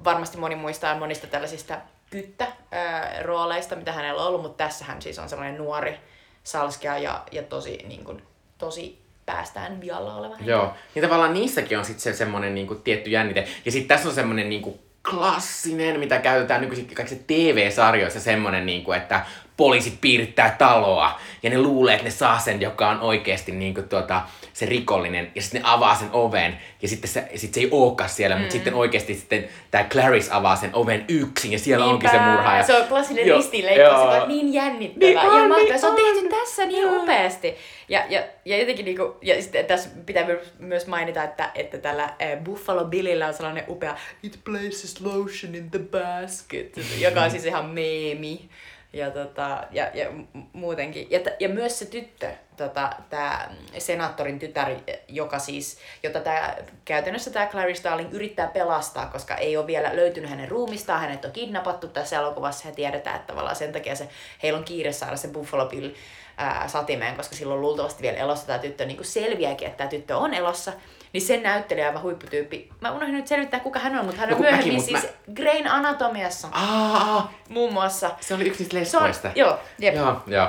varmasti moni muistaa monista tällaisista kyttä ää, rooleista, mitä hänellä on ollut, mutta tässä hän siis on sellainen nuori salskea ja, ja tosi, niin kuin, tosi päästään vialla oleva henkilö. Joo, niin tavallaan niissäkin on sitten se semmoinen niinku tietty jännite. Ja sitten tässä on semmoinen niinku klassinen, mitä käytetään nykyisin kaikissa TV-sarjoissa, semmoinen, niinku, että poliisit piirittää taloa ja ne luulee, että ne saa sen, joka on oikeasti niin kuin, tuota, se rikollinen ja sitten ne avaa sen oven ja sitten se, sit se ei olekaan siellä, mm. mutta sitten oikeasti sitten tämä Clarice avaa sen oven yksin ja siellä Niinpä. onkin se murhaaja. Se on klassinen ristileikkaus, se on niin jännittävä niin ja mahtavaa. Niin se on tehty tässä niin upeasti. Ja, ja, ja jotenkin niinku, ja sitten tässä pitää myös mainita, että, että tällä äh, Buffalo Billillä on sellainen upea It places lotion in the basket, joka on siis ihan meemi ja, tota, ja, ja muutenkin. Ja, ja myös se tyttö, tota, tämä senaattorin tytär, joka siis, jota tää, käytännössä tämä Clarice Starling yrittää pelastaa, koska ei ole vielä löytynyt hänen ruumistaan, hänet on kidnappattu tässä elokuvassa ja tiedetään, että tavallaan sen takia se, heillä on kiire saada se Buffalo Bill ää, satimeen, koska silloin luultavasti vielä elossa tämä tyttö niin selviääkin, että tämä tyttö on elossa. Niin sen näyttelijä aivan huipputyyppi. Mä unohdin nyt selvittää, kuka hän on, mutta hän on no, myöhemmin mäkin, siis mä... Grain Anatomiassa. Aa, muun muassa. Se oli yksi niistä lesboista. Joo, jep. Joo, joo.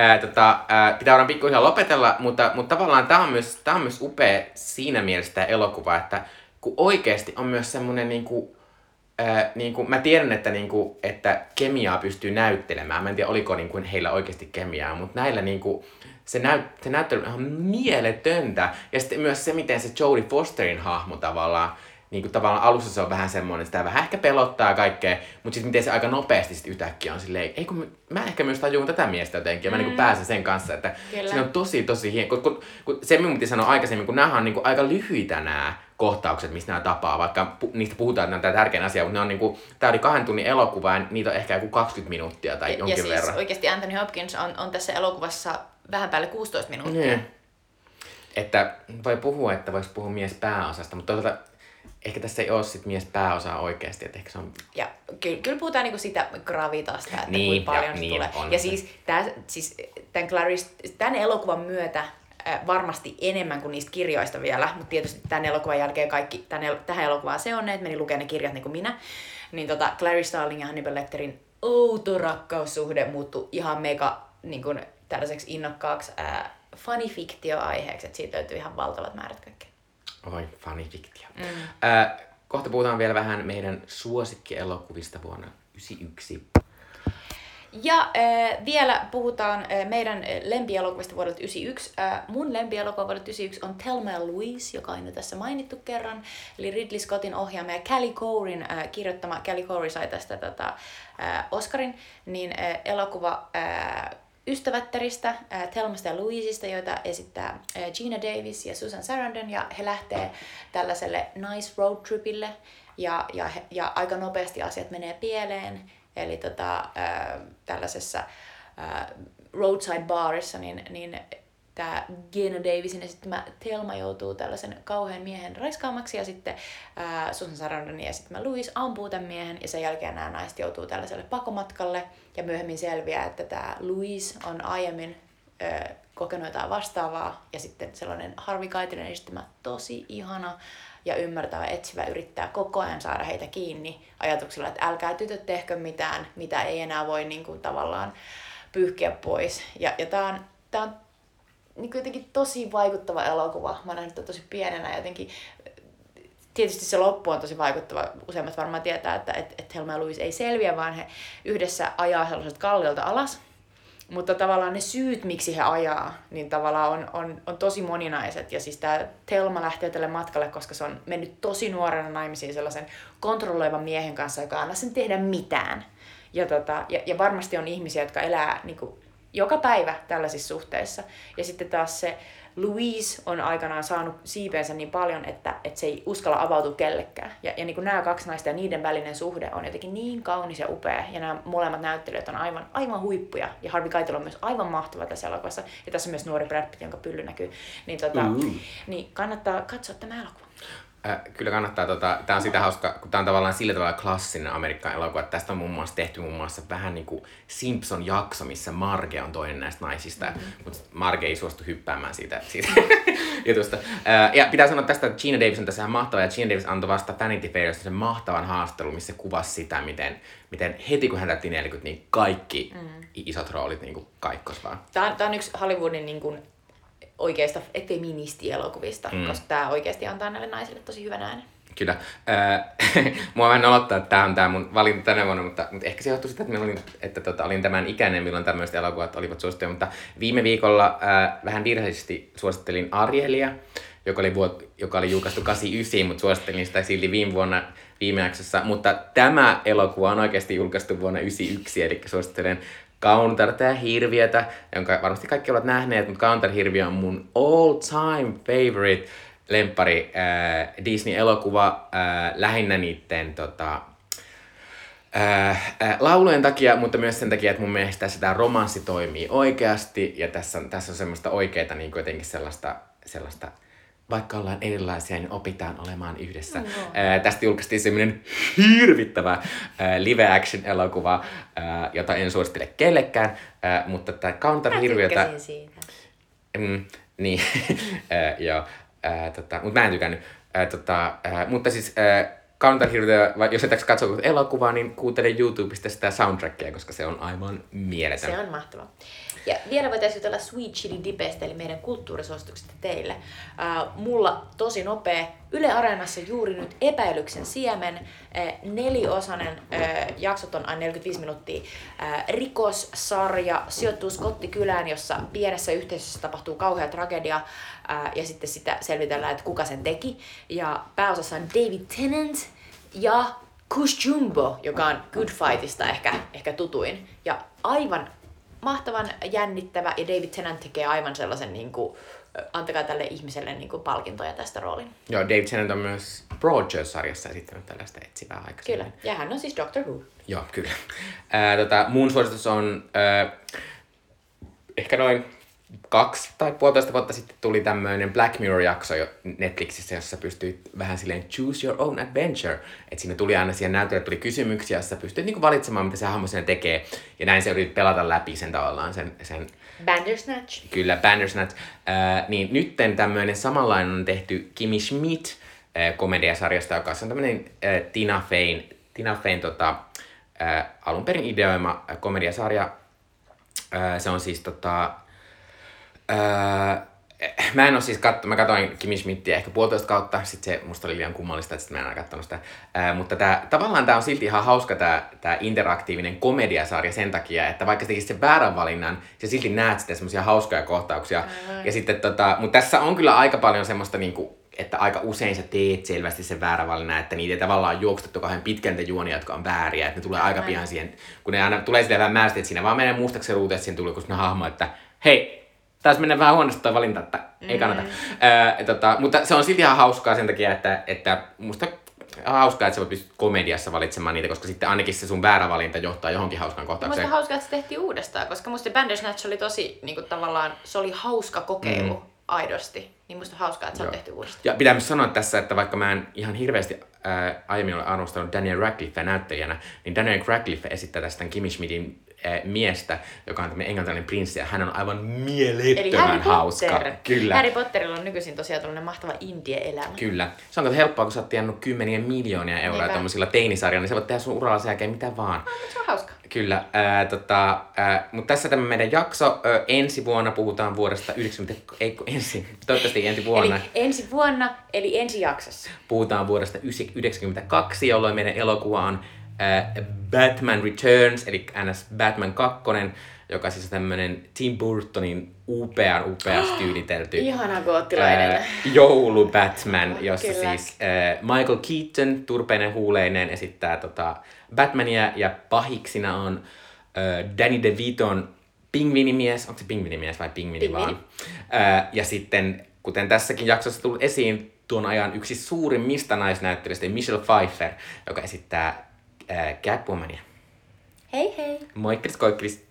Ää, tota, ää, pitää olla pikkuhiljaa lopetella, mutta, mutta tavallaan tämä on, myös, tää on myös upea siinä mielessä tämä elokuva, että kun oikeasti on myös semmoinen niinku, niinku, mä tiedän, että, niinku, että kemiaa pystyy näyttelemään. Mä en tiedä, oliko niinku, heillä oikeasti kemiaa, mutta näillä niinku, se, näyt, se näyttely on ihan mieletöntä. Ja sitten myös se, miten se Jodie Fosterin hahmo tavallaan, niin kuin tavallaan alussa se on vähän semmoinen, että sitä vähän ehkä pelottaa kaikkea, mutta sitten miten se aika nopeasti sitten yhtäkkiä on silleen, ei kun mä ehkä myös tajuun tätä miestä jotenkin, ja mä mm. niin pääsen sen kanssa, että Kyllä. se on tosi tosi hieno, kun, kun, kun se minun piti sanoa aikaisemmin, kun nämä on niin kuin aika lyhyitä nämä kohtaukset, missä nämä tapaa, vaikka pu, niistä puhutaan, että nämä on tärkeä asia, mutta ne on niin kuin, tämä oli kahden tunnin elokuva, ja niitä on ehkä joku 20 minuuttia tai ja, jonkin ja siis verran. oikeasti Anthony Hopkins on, on tässä elokuvassa vähän päälle 16 minuuttia. Niin. Että voi puhua, että voisi puhua mies pääosasta, mutta toisaalta ehkä tässä ei ole sit mies pääosaa oikeasti, että ehkä se on... Ja kyllä, kyllä puhutaan niinku sitä gravitasta, että niin, kuinka paljon ja, se niin, tulee. On ja se. siis, tää, siis tämän, Clarice, tämän elokuvan myötä äh, varmasti enemmän kuin niistä kirjoista vielä, mutta tietysti tämän elokuvan jälkeen kaikki tämän el- tähän elokuvaan seonneet meni lukemaan ne kirjat niin kuin minä, niin tota, Clarice Starling ja Hannibal Lecterin outo rakkaussuhde muuttui ihan mega niin kuin, tällaiseksi innokkaaksi äh, fanifiktio-aiheeksi, että siitä löytyy ihan valtavat määrät kaikkea. Oi, fanifiktio. Mm. Äh, kohta puhutaan vielä vähän meidän suosikkielokuvista vuonna 1991. Ja äh, vielä puhutaan äh, meidän lempielokuvista vuodelta 1991. Äh, mun lempielokuva vuodelta 1991 on Thelma Louise, joka on jo tässä mainittu kerran. Eli Ridley Scottin ohjaama ja Callie Corin äh, kirjoittama. Callie Corey sai tästä tota, äh, Oscarin. Niin äh, elokuva äh, ystävättäristä, äh, Thelmasta ja Louisista, joita esittää äh, Gina Davis ja Susan Sarandon, ja he lähtee tällaiselle nice road tripille, ja, ja, ja aika nopeasti asiat menee pieleen, eli tota, äh, tällaisessa äh, roadside barissa, niin, niin tämä Gina Davisin esittämä Telma joutuu tällaisen kauhean miehen raiskaamaksi ja sitten ää, Susan Sarandon ja sitten Louis ampuu tämän miehen ja sen jälkeen nämä naiset joutuu tällaiselle pakomatkalle ja myöhemmin selviää, että tämä Louis on aiemmin ää, kokenut jotain vastaavaa ja sitten sellainen Harvey esittämä tosi ihana ja ymmärtävä etsivä yrittää koko ajan saada heitä kiinni ajatuksella, että älkää tytöt tehkö mitään, mitä ei enää voi niin kuin, tavallaan pyyhkiä pois. Ja, ja tämä on, tää on niin jotenkin tosi vaikuttava elokuva. Mä oon nähnyt tosi pienenä jotenkin. Tietysti se loppu on tosi vaikuttava. Useimmat varmaan tietää, että et, et Helma ja Louise ei selviä, vaan he yhdessä ajaa sellaiset kalliolta alas. mutta tavallaan ne syyt, miksi he ajaa, niin tavallaan on, on, on tosi moninaiset. Ja siis tämä Telma lähtee tälle matkalle, koska se on mennyt tosi nuorena naimisiin sellaisen kontrolloivan miehen kanssa, joka anna sen tehdä mitään. Ja, tota, ja, ja varmasti on ihmisiä, jotka elää niin kuin, joka päivä tällaisissa suhteissa. Ja sitten taas se Louise on aikanaan saanut siipeensä niin paljon, että, että se ei uskalla avautua kellekään. Ja, ja niin kuin nämä kaksi naista ja niiden välinen suhde on jotenkin niin kaunis ja upea. Ja nämä molemmat näyttelijät on aivan, aivan huippuja. Ja Harvey Keitel on myös aivan mahtava tässä elokuvassa. Ja tässä on myös nuori Brad Pitt, jonka pylly näkyy. Niin, tota, Mm. niin kannattaa katsoa tämä elokuva. Äh, kyllä kannattaa, tota, tää on sitä hauska, kun tää on tavallaan sillä tavalla klassinen Amerikan elokuva, että tästä on muun muassa tehty muun muassa vähän niinku Simpson-jakso, missä Marge on toinen näistä naisista, mm-hmm. mutta Marge ei suostu hyppäämään siitä, siitä jutusta. Äh, ja pitää sanoa tästä, että Gina Davis on tässä ihan mahtava, ja Gina Davis antoi vasta Vanity Fairissa sen mahtavan haastattelun, missä kuvasi sitä, miten, miten heti kun hän täytti 40, niin kaikki mm. isot roolit niin kaikkos vaan. Tämä on, tämä on yksi Hollywoodin niin kuin oikeista feministielokuvista, mm. koska tämä oikeasti antaa näille naisille tosi hyvän äänen. Kyllä. Öö, mua vähän nolottaa, että tämä on tämä mun valinta tänä vuonna, mutta, mutta ehkä se johtuu siitä, että, meillä oli, että tota, olin tämän ikäinen, milloin tämmöiset elokuvat olivat suosittuja. Mutta viime viikolla öö, vähän virheellisesti suosittelin Arielia, joka oli, vuot, joka oli julkaistu 89, mutta suosittelin sitä silti viime vuonna viime jaksossa. Mutta tämä elokuva on oikeasti julkaistu vuonna 91, eli suosittelen Counterta ja Hirviötä, jonka varmasti kaikki ovat nähneet, mutta Counter Hirviö on mun all time favorite lempari äh, Disney-elokuva äh, lähinnä niiden tota, äh, äh, laulujen takia, mutta myös sen takia, että mun mielestä tässä tämä romanssi toimii oikeasti ja tässä on, tässä on semmoista oikeaa niin jotenkin sellaista, sellaista vaikka ollaan erilaisia, niin opitaan olemaan yhdessä. No. Ää, tästä julkaistiin semmoinen hirvittävä ää, live-action-elokuva, ää, jota en suosittele kellekään, ää, mutta tämä Counter Mä Hirviötä... tykkäsin siitä. Mm, niin, äh, joo. Äh, tota, mutta mä en tykännyt. Äh, tota, äh, mutta siis Counter Hero, vai jos et katso elokuvaa, niin kuuntele YouTubesta sitä soundtrackia, koska se on aivan mieletön. Se on mahtava. Ja vielä voitaisiin jutella Sweet Chili Dipestä, eli meidän kulttuurisuositukset teille. Uh, mulla tosi nopea. Yle Areenassa juuri nyt Epäilyksen siemen. Uh, neliosainen uh, jaksot on aina 45 minuuttia. Uh, rikossarja sijoittuu Skottikylään, jossa pienessä yhteisössä tapahtuu kauhea tragedia. Uh, ja sitten sitä selvitellään, että kuka sen teki. Ja pääosassa on David Tennant ja Kush Jumbo, joka on Good Fightista ehkä, ehkä tutuin. Ja aivan mahtavan jännittävä ja David Tennant tekee aivan sellaisen niin kuin, antakaa tälle ihmiselle niin kuin, palkintoja tästä roolin. Joo, Dave Tennant on myös Broadchurch-sarjassa esittänyt tällaista etsivää aikaisemmin. Kyllä. Ja hän on siis Doctor Who. Joo, kyllä. Ää, tota, mun suositus on ää, ehkä noin kaksi tai puolitoista vuotta sitten tuli tämmöinen Black Mirror-jakso jo Netflixissä, jossa pystyit vähän silleen choose your own adventure. Että siinä tuli aina siihen näytölle tuli kysymyksiä, jossa pystyit niinku valitsemaan, mitä se hahmo siinä tekee. Ja näin se yritit pelata läpi sen tavallaan sen, sen Bandersnatch. Kyllä, Bandersnatch. Äh, niin nytten tämmöinen samanlainen on tehty Kimi Schmidt äh, komediasarjasta, joka on tämmöinen äh, Tina Fein, Tina Fein tota, äh, alun perin ideoima äh, komediasarja. Äh, se on siis tota, äh, Mä en oo siis katso, mä katsoin Kimi Schmidtiä ehkä puolitoista kautta, sit se musta oli liian kummallista, että sit mä en aina katsonut sitä. Ää, mutta tää, tavallaan tää on silti ihan hauska tää, tää interaktiivinen komediasarja sen takia, että vaikka sä tekisit sen väärän valinnan, sä silti näet sitten semmosia hauskoja kohtauksia. Aivan. Ja sitten tota, mutta tässä on kyllä aika paljon semmoista niinku, että aika usein sä teet selvästi sen väärän valinnan, että niitä ei tavallaan juokstettu kauhean pitkältä juonia, jotka on vääriä, että ne tulee aika pian siihen, kun ne aina tulee sitten vähän määrästi, että siinä vaan menee mustaksi ruutu, että siinä tulee kun hahmo, että hei, taas menee vähän huonosti toi valinta, että ei kannata. Mm. Öö, tota, mutta se on silti ihan hauskaa sen takia, että, että musta hauskaa, että sä pystyt komediassa valitsemaan niitä, koska sitten ainakin se sun väärä valinta johtaa johonkin hauskaan kohtaukseen. Musta hauskaa, että se tehtiin uudestaan, koska musta Bandersnatch oli tosi niin kuin, tavallaan, se oli hauska kokeilu mm. aidosti. Niin musta hauskaa, että se on tehty uudestaan. Ja pitää myös sanoa tässä, että vaikka mä en ihan hirveästi ää, aiemmin ole arvostanut Daniel Radcliffea näyttelijänä, niin Daniel Radcliffe esittää tästä Kimi Schmidtin miestä, joka on tämmöinen englantilainen prinssi, ja hän on aivan mielettömän Harry hauska. Potter. Kyllä. Harry Potterilla on nykyisin tosiaan tällainen mahtava indie-elämä. Kyllä. Se on helppoa, kun sä oot tiennyt kymmeniä miljoonia euroa Niinpä. tuommoisilla teinisarjalla, niin sä voit tehdä sun uralla sen jälkeen mitä vaan. Mutta se on hauska. Kyllä, ää, tota, ää, mutta tässä tämä meidän jakso. Ö, ensi vuonna puhutaan vuodesta 90, ei kun ensi, toivottavasti ensi vuonna. Eli ensi vuonna, eli ensi jaksossa. Puhutaan vuodesta 1992, jolloin meidän elokuva on Batman Returns, eli NS Batman 2. joka siis on tämmönen Tim Burtonin upean, upeasti tyylitelty Ihana goottilainen. ää, joulu Batman, jossa Kyllä. siis ää, Michael Keaton, turpeinen huuleinen, esittää tota Batmania ja pahiksina on ää, Danny DeViton pingvinimies, onko se pingvinimies vai pingvini, Pingvini. vaan? Ää, ja sitten, kuten tässäkin jaksossa tullut esiin, tuon ajan yksi suurimmista naisnäyttelijöistä, Michelle Pfeiffer, joka esittää ää, Catwomania. Hei hei! Moikkis koikkis!